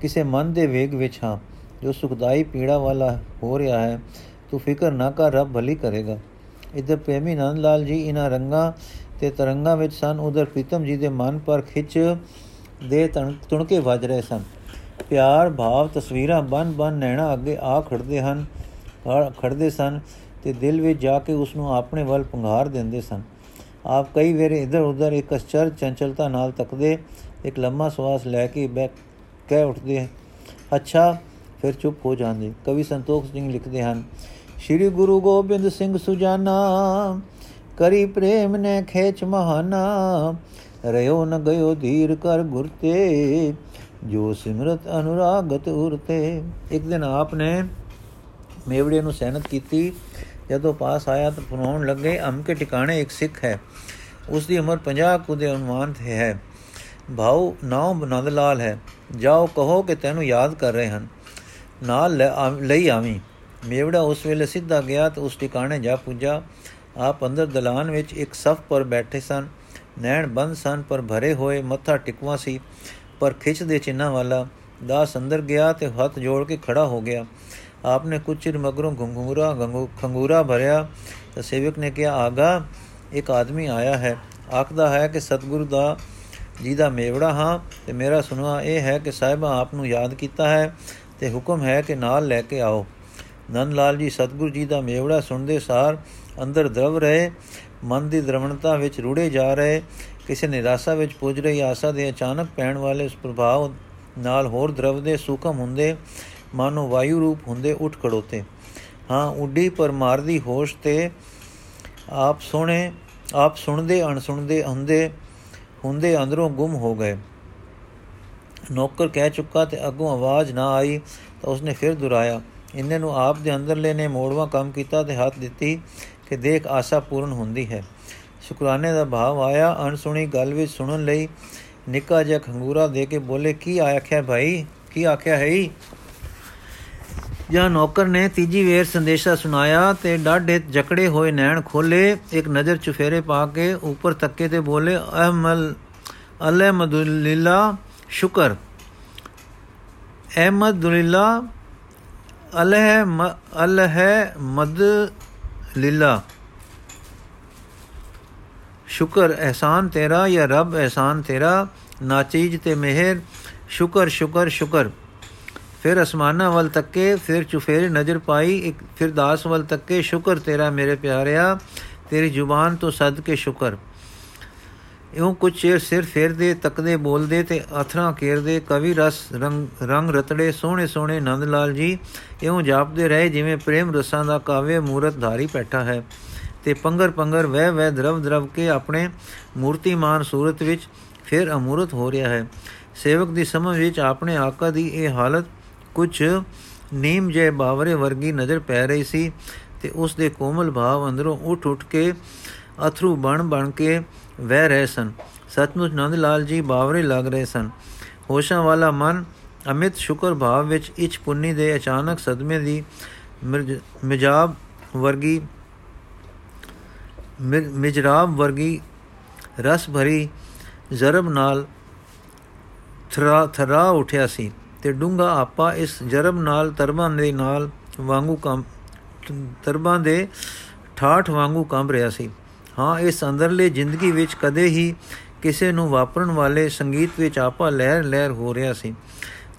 ਕਿਸੇ ਮਨ ਦੇ ਵੇਗ ਵਿੱਚ ਹਾਂ। ਜੋ ਸੁਖਦਾਈ ਪੀੜਾ ਵਾਲਾ ਹੋ ਰਿਹਾ ਹੈ, ਤੂੰ ਫਿਕਰ ਨਾ ਕਰ, ਰੱਬ ਭਲੀ ਕਰੇਗਾ। ਇਧਰ ਪ੍ਰੇਮੀ ਨੰਦ ਲਾਲ ਜੀ ਇਹਨਾਂ ਰੰਗਾਂ ਤੇ ਤਰੰਗਾਂ ਵਿੱਚ ਸਨ। ਉਧਰ ਪ੍ਰੀਤਮ ਜੀ ਦੇ ਮਨ ਪਰ ਖਿੱਚ ਦੇ ਤੁਣਕੇ ਵੱਜ ਰਹੇ ਸਨ। ਪਿਆਰ, ਭਾਵ, ਤਸਵੀਰਾਂ ਬਨ ਬਨ ਨੈਣਾ ਅੱਗੇ ਆ ਖੜਦੇ ਹਨ ਖੜਦੇ ਸਨ ਤੇ ਦਿਲ ਵਿੱਚ ਜਾ ਕੇ ਉਸ ਨੂੰ ਆਪਣੇ ਵੱਲ ਪੰਘਾਰ ਦਿੰਦੇ ਸਨ। ਆਪ ਕਈ ਵੇਰੇ ਇਧਰ ਉਧਰ ਇੱਕ ਅਚਰ ਚੰਚਲਤਾ ਨਾਲ ਤੱਕਦੇ, ਇੱਕ ਲੰਮਾ ਸਵਾਸ ਲੈ ਕੇ ਬੈ ਕਹਿ ਉੱਠਦੇ, ਅੱਛਾ, ਫਿਰ ਚੁੱਪ ਹੋ ਜਾਂਦੇ। ਕਵੀ ਸੰਤੋਖ ਸਿੰਘ ਲਿਖਦੇ ਹਨ, ਸ੍ਰੀ ਗੁਰੂ ਗੋਬਿੰਦ ਸਿੰਘ ਸੁਜਾਨਾ, ਕਰੀ ਪ੍ਰੇਮ ਨੇ ਖੇਚ ਮਹਾਨਾ ਰਿਓ ਨ ਗਇਓ ਧੀਰ ਕਰ ਗੁਰਤੇ ਜੋ ਸਿਮਰਤ ਅਨੁਰਾਗਤ ਉਰਤੇ ਇੱਕ ਦਿਨ ਆਪ ਨੇ ਮੇਵੜੇ ਨੂੰ ਸਹਿਨਤ ਕੀਤੀ। ਜਦੋਂ ਪਾਸ ਆਇਆ ਤਾਂ ਫਰਮਾਉਣ ਲੱਗੇ ਅਮ ਕੇ ਟਿਕਾਣੇ ਇੱਕ ਸਿੱਖ ਹੈ। ਉਸ ਦੀ ਉਮਰ 50 ਕੁ ਦੇ ਅਨੁਮਾਨ ਤੇ ਹੈ। ਭਾਉ ਨਾਮ ਬਨੰਦ ਲਾਲ ਹੈ। ਜਾਓ, ਕਹੋ ਕਿ ਤੈਨੂੰ ਯਾਦ ਕਰ ਰਹੇ ਹਨ। ਨਾਲ ਲਈ ਆਵੀਂ। ਮੇਵੜਾ ਉਸ ਵੇਲੇ ਸਿੱਧਾ ਗਿਆ ਤੇ ਉਸ ਟਿਕਾਣੇ ਜਾ ਪੁੱਜਾ। ਆਪ ਅੰਦਰ ਦਲਾਨ ਵਿੱਚ ਇੱਕ ਸਫ ਪਰ ਬੈਠੇ ਸਨ। ਨੈਣ ਬੰਦ ਸਨ, ਪਰ ਭਰੇ ਹੋਏ ਮੱਥਾ ਟਿਕਵਾ ਸੀ। ਪਰ ਖਿੱਚ ਦੇ ਚਿੰਨਾ ਵਾਲਾ ਦਾਸ ਅੰਦਰ ਗਿਆ ਤੇ ਹੱਥ ਜੋੜ ਕੇ ਖੜਾ ਹੋ ਗਿਆ। ਆਪਨੇ ਕੁਝ ਚਿਰ ਮਗਰੋਂ ਘੰਗੂਰਾ ਖੰਗੂਰਾ ਭਰਿਆ। ਤਾਂ ਸੇਵਕ ਨੇ ਕਿਹਾ, ਆਗਾ, ਇੱਕ ਆਦਮੀ ਆਇਆ ਹੈ। ਆਖਦਾ ਹੈ ਕਿ ਸਤਿਗੁਰੂ ਦਾ, ਜੀ ਦਾ ਮੇਵੜਾ ਹਾਂ। ਤੇ ਮੇਰਾ ਸੁਨਵਾ ਇਹ ਹੈ ਕਿ ਸਾਹਿਬਾ ਆਪ ਨੂੰ ਯਾਦ ਕੀਤਾ ਹੈ ਤੇ ਹੁਕਮ ਹੈ ਕਿ ਨਾਲ ਲੈ ਕੇ ਆਓ। ਨੰਦ ਲਾਲ ਜੀ, ਸਤਿਗੁਰੂ ਜੀ ਦਾ ਮੇਵੜਾ ਸੁਣਦੇ ਸਾਰ ਅੰਦਰ ਦਰਵ ਰਹੇ। ਮਨ ਦੀ ਦਰਵਣਤਾ ਵਿੱਚ ਰੁੜੇ ਜਾ ਰਹੇ, ਕਿਸੇ ਨਿਰਾਸ਼ਾ ਵਿੱਚ ਪੁੱਜ ਰਹੀ ਆਸਾ ਦੇ ਅਚਾਨਕ ਪੈਣ ਵਾਲੇ ਉਸ ਪ੍ਰਭਾਵ ਨਾਲ ਹੋਰ ਦਰਵ ਦੇ ਸੁਖਮ ਹੁੰਦੇ, ਮਾਨੋ ਵਾਯੂ ਰੂਪ ਹੁੰਦੇ ਉੱਠ ਖੜੋਤੇ। ਹਾਂ, ਉੱਡੀ ਪਰ ਮਾਰਦੀ ਹੋਸ਼ ਤੇ ਆਪ ਸੁਣੇ, ਆਪ ਸੁਣਦੇ, ਅਣਸੁਣਦੇ, ਹੁੰਦੇ ਹੁੰਦੇ ਅੰਦਰੋਂ ਗੁੰਮ ਹੋ ਗਏ। ਨੌਕਰ ਕਹਿ ਚੁੱਕਾ ਤੇ ਅੱਗੋਂ ਆਵਾਜ਼ ਨਾ ਆਈ ਤਾਂ ਉਸਨੇ ਫਿਰ ਦੁਰਾਇਆ ਇੰਨੇ ਨੂੰ ਆਪ ਦੇ ਅੰਦਰਲੇ ਨੇ ਮੋੜਵਾ ਕੰਮ ਕੀਤਾ ਤੇ ਹੱਥ ਦਿੱਤੀ ਕਿ ਦੇਖ ਆਸਾ ਪੂਰਨ ਹੁੰਦੀ ਹੈ। ਸ਼ੁਕਰਾਨੇ ਦਾ ਭਾਵ ਆਇਆ, ਅਣਸੁਣੀ ਗੱਲ ਵਿੱਚ ਸੁਣਨ ਲਈ ਨਿੱਕਾ ਜਿਹਾ ਖੰਗੂਰਾ ਦੇ ਕੇ ਬੋਲੇ, ਕੀ ਆਖਿਆ ਭਾਈ? ਕੀ ਆਖਿਆ ਹੈ ਜਾਂ ਨੌਕਰ ਨੇ ਤੀਜੀ ਵੇਰ ਸੰਦੇਸ਼ਾ ਸੁਨਾਇਆ ਤੇ ਡਾਢੇ ਜਕੜੇ ਹੋਏ ਨੈਣ ਖੋਲੇ ਇੱਕ ਨਜ਼ਰ ਚੁਫੇਰੇ ਪਾ ਕੇ ਉੱਪਰ ਤੱਕੇ ਤੇ ਬੋਲੇ, ਅਹਮਲ, ਅਲਹਮਦੁਲਿਲਾ, ਸ਼ੁਕਰ। ਅਹਿਮਦੁਲਿਲਾ ਅਲਹ ਅਲਹ ਮਦ ਲੀਲਾ ਸ਼ੁਕਰ ਅਹਿਸਾਨ ਤੇਰਾ ਜਾਂ ਰੱਬ ਅਹਿਸਾਨ ਤੇਰਾ ਨਾਚੀਜ ਤੇ ਮਿਹਰ ਸ਼ੁਕਰ ਸ਼ੁਕਰ ਸ਼ੁਕਰ ਫਿਰ ਅਸਮਾਨਾਂ ਵੱਲ ਤੱਕੇ ਫਿਰ ਚੁਫੇਰੇ ਨਜ਼ਰ ਪਾਈ ਇੱਕ ਫਿਰ ਦਾਸ ਵੱਲ ਤੱਕੇ ਸ਼ੁਕਰ ਤੇਰਾ ਮੇਰੇ ਪਿਆਰਿਆ ਤੇਰੀ ਜ਼ੁਬਾਨ ਤੋਂ ਸਦ ਕੇ ਸ਼ੁਕਰ ਇਉਂ ਕੁਝ ਚਿਰ ਸਿਰ ਫੇਰਦੇ, ਤੱਕਦੇ, ਬੋਲਦੇ ਤੇ ਅਥਰਾ ਕੇਰਦੇ ਕਵੀ ਰਸ, ਰੰਗ ਰੰਗ ਰਤੜੇ, ਸੋਹਣੇ ਸੋਹਣੇ ਨੰਦ ਲਾਲ ਜੀ, ਇਉਂ ਜਾਪਦੇ ਰਹੇ ਜਿਵੇਂ ਪ੍ਰੇਮ ਰਸਾਂ ਦਾ ਕਾਵੇ ਮੂਰਤ ਧਾਰੀ ਬੈਠਾ ਹੈ। ਤੇ ਪੰਗਰ ਪੰਗਰ, ਵਹਿ ਵਹਿ, ਦਰਵ ਦਰਵ ਕੇ ਆਪਣੇ ਮੂਰਤੀਮਾਨ ਸੂਰਤ ਵਿੱਚ ਫਿਰ ਅਮੂਰਤ ਹੋ ਰਿਹਾ ਹੈ। ਸੇਵਕ ਦੀ ਸਮਝ ਵਿੱਚ ਆਪਣੇ ਆਕਾ ਦੀ ਇਹ ਹਾਲਤ ਕੁਝ ਨੀਮ ਜੇ ਬਾਵਰੇ ਵਰਗੀ ਨਜ਼ਰ ਪੈ ਰਹੀ ਸੀ ਤੇ ਉਸ ਦੇ ਕੋਮਲ ਭਾਵ ਅੰਦਰੋਂ ਉੱਠ ਉੱਠ ਕੇ ਅਥਰੂ ਬਣ ਬਣ ਕੇ ਵਹਿ ਰਹੇ ਸਨ। ਸਤਮੁਚ ਨੰਦ ਲਾਲ ਜੀ ਬਾਵਰੇ ਲੱਗ ਰਹੇ ਸਨ। ਹੋਸ਼ਾਂ ਵਾਲਾ ਮਨ ਅਮਿਤ ਸ਼ੁਕਰ ਭਾਵ ਵਿੱਚ ਇਚ ਪੁੰਨੀ ਦੇ ਅਚਾਨਕ ਸਦਮੇ ਦੀ ਮਿਜਾਬ ਵਰਗੀ ਮਿਜਰਾਬ ਵਰਗੀ ਰਸ ਭਰੀ ਜ਼ਰਬ ਨਾਲ ਥਰਾ ਥਰਾ ਉਠਿਆ ਸੀ ਤੇ ਡੂੰਗਾ ਆਪਾ ਇਸ ਜਰਬ ਨਾਲ ਤਰਬਾਂ ਦੇ ਨਾਲ ਵਾਂਗੂ ਕੰਮ ਤਰਬਾਂ ਦੇ ਠਾਠ ਵਾਂਗੂ ਕੰਬ ਰਿਹਾ ਸੀ। ਹਾਂ, ਇਸ ਅੰਦਰਲੇ ਜ਼ਿੰਦਗੀ ਵਿੱਚ ਕਦੇ ਹੀ ਕਿਸੇ ਨੂੰ ਵਾਪਰਨ ਵਾਲੇ ਸੰਗੀਤ ਵਿੱਚ ਆਪਾ ਲਹਿਰ ਲਹਿਰ ਹੋ ਰਿਹਾ ਸੀ।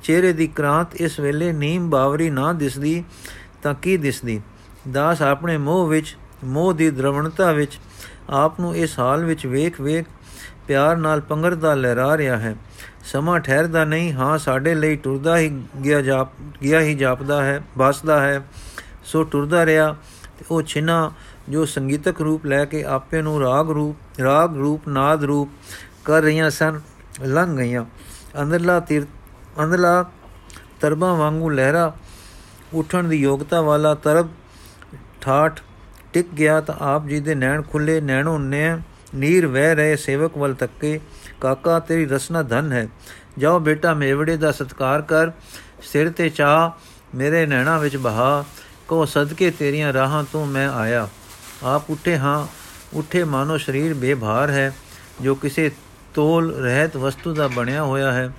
ਚਿਹਰੇ ਦੀ ਕ੍ਰਾਂਤ ਇਸ ਵੇਲੇ ਨੀਮ ਬਾਵਰੀ ਨਾ ਦਿਸਦੀ ਤਾਂ ਕੀ ਦਿਸਦੀ? ਦਾਸ ਆਪਣੇ ਮੋਹ ਵਿੱਚ, ਮੋਹ ਦੀ ਦਰਵਣਤਾ ਵਿੱਚ, ਆਪ ਨੂੰ ਇਸ ਹਾਲ ਵਿੱਚ ਵੇਖ ਵੇਖ ਪਿਆਰ ਨਾਲ ਪੰਗਰਦਾ ਲਹਿਰਾ ਰਿਹਾ ਹੈ। ਸਮਾਂ ਠਹਿਰਦਾ ਨਹੀਂ, ਹਾਂ, ਸਾਡੇ ਲਈ ਟੁਰਦਾ ਹੀ ਗਿਆ ਜਾਪ, ਗਿਆ ਹੀ ਜਾਪਦਾ ਹੈ ਬਸਦਾ ਹੈ। ਸੋ ਟੁਰਦਾ ਰਿਹਾ ਤੇ ਉਹ ਛਿਨਾ ਜੋ ਸੰਗੀਤਕ ਰੂਪ ਲੈ ਕੇ ਆਪੇ ਨੂੰ ਰਾਗ ਰੂਪ ਰਾਗ ਰੂਪ, ਨਾਦ ਰੂਪ ਕਰ ਰਹੀਆਂ ਸਨ, ਲੰਘ ਗਈਆਂ। ਅੰਦਰਲਾ ਤੀਰ, ਅੰਦਰਲਾ ਤਰਬਾਂ ਵਾਂਗੂ ਲਹਿਰਾ ਉਠਣ ਦੀ ਯੋਗਤਾ ਵਾਲਾ ਤਰਬ ਠਾਠ ਟਿਕ ਗਿਆ ਤਾਂ ਆਪ ਜੀ ਦੇ ਨੈਣ ਖੁੱਲੇ, ਨੈਣੋਂ ਨੇ, ਨੀਰ ਵਹਿ ਰਹੇ ਸੇਵਕ ਵੱਲ ਤੱਕੇ ਕਾਕਾ, ਤੇਰੀ ਰਸਨਾ ਧਨ ਹੈ। ਜਾਓ ਬੇਟਾ, ਮੇਵੜੇ ਦਾ ਸਤਕਾਰ ਕਰ। ਸਿਰ ਤੇ ਚਾ ਮੇਰੇ ਨੈਣਾ ਵਿੱਚ ਬਹਾ। ਕੋ ਸਦਕੇ ਤੇਰੀਆਂ ਰਾਹਾਂ ਤੋਂ ਮੈਂ ਆਇਆ। ਆਪ ਉੱਠੇ ਹਾਂ, ਉੱਠੇ ਮਾਨੋ ਸਰੀਰ ਬੇਭਾਰ ਹੈ, ਜੋ ਕਿਸੇ ਤੋਲ ਰਹਿਤ ਵਸਤੂ ਦਾ ਬਣਿਆ ਹੋਇਆ ਹੈ।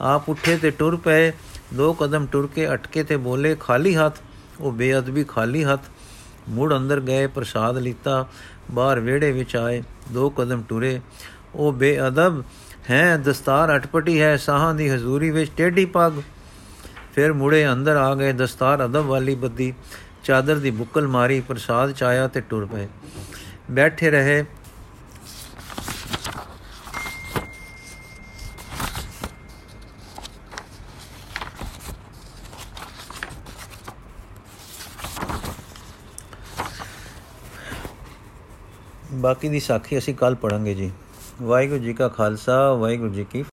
ਆਪ ਉੱਠੇ ਤੇ ਟੁਰ ਪਏ, ਦੋ ਕਦਮ ਟੁਰ ਕੇ ਅਟਕੇ ਤੇ ਬੋਲੇ, ਖਾਲੀ ਹੱਥ। ਉਹ ਬੇਅਦਬੀ ਖਾਲੀ ਹੱਥ ਮੁੜ ਅੰਦਰ ਗਏ, ਪ੍ਰਸਾਦ ਲੀਤਾ, ਬਾਹਰ ਵਿਹੜੇ ਵਿੱਚ ਆਏ, ਦੋ ਕਦਮ ਟੁਰੇ। ਉਹ ਬੇਅਦਬ ਹੈ, ਦਸਤਾਰ ਅਟਪਟੀ ਹੈ, ਸਾਹਾਂ ਦੀ ਹਜ਼ੂਰੀ ਵਿੱਚ ਟੇਢੀ ਪੱਗ। ਫਿਰ ਮੁੜੇ ਅੰਦਰ ਆ ਗਏ, ਦਸਤਾਰ ਅਦਬ ਵਾਲੀ ਬੱਦੀ। ਚਾਦਰ ਦੀ ਬੁੱਕਲ ਮਾਰੀ, ਪ੍ਰਸਾਦ ਚਾਇਆ ਤੇ ਟੁਰ ਪਏ। ਬੈਠੇ ਰਹੇ। ਬਾਕੀ ਦੀ ਸਾਖੀ ਅਸੀਂ ਕੱਲ ਪੜਾਂਗੇ ਜੀ। ਵਾਹਿਗੁਰੂ ਜੀ ਕਾ ਖਾਲਸਾ, ਵਾਹਿਗੁਰੂ ਜੀ ਕੀ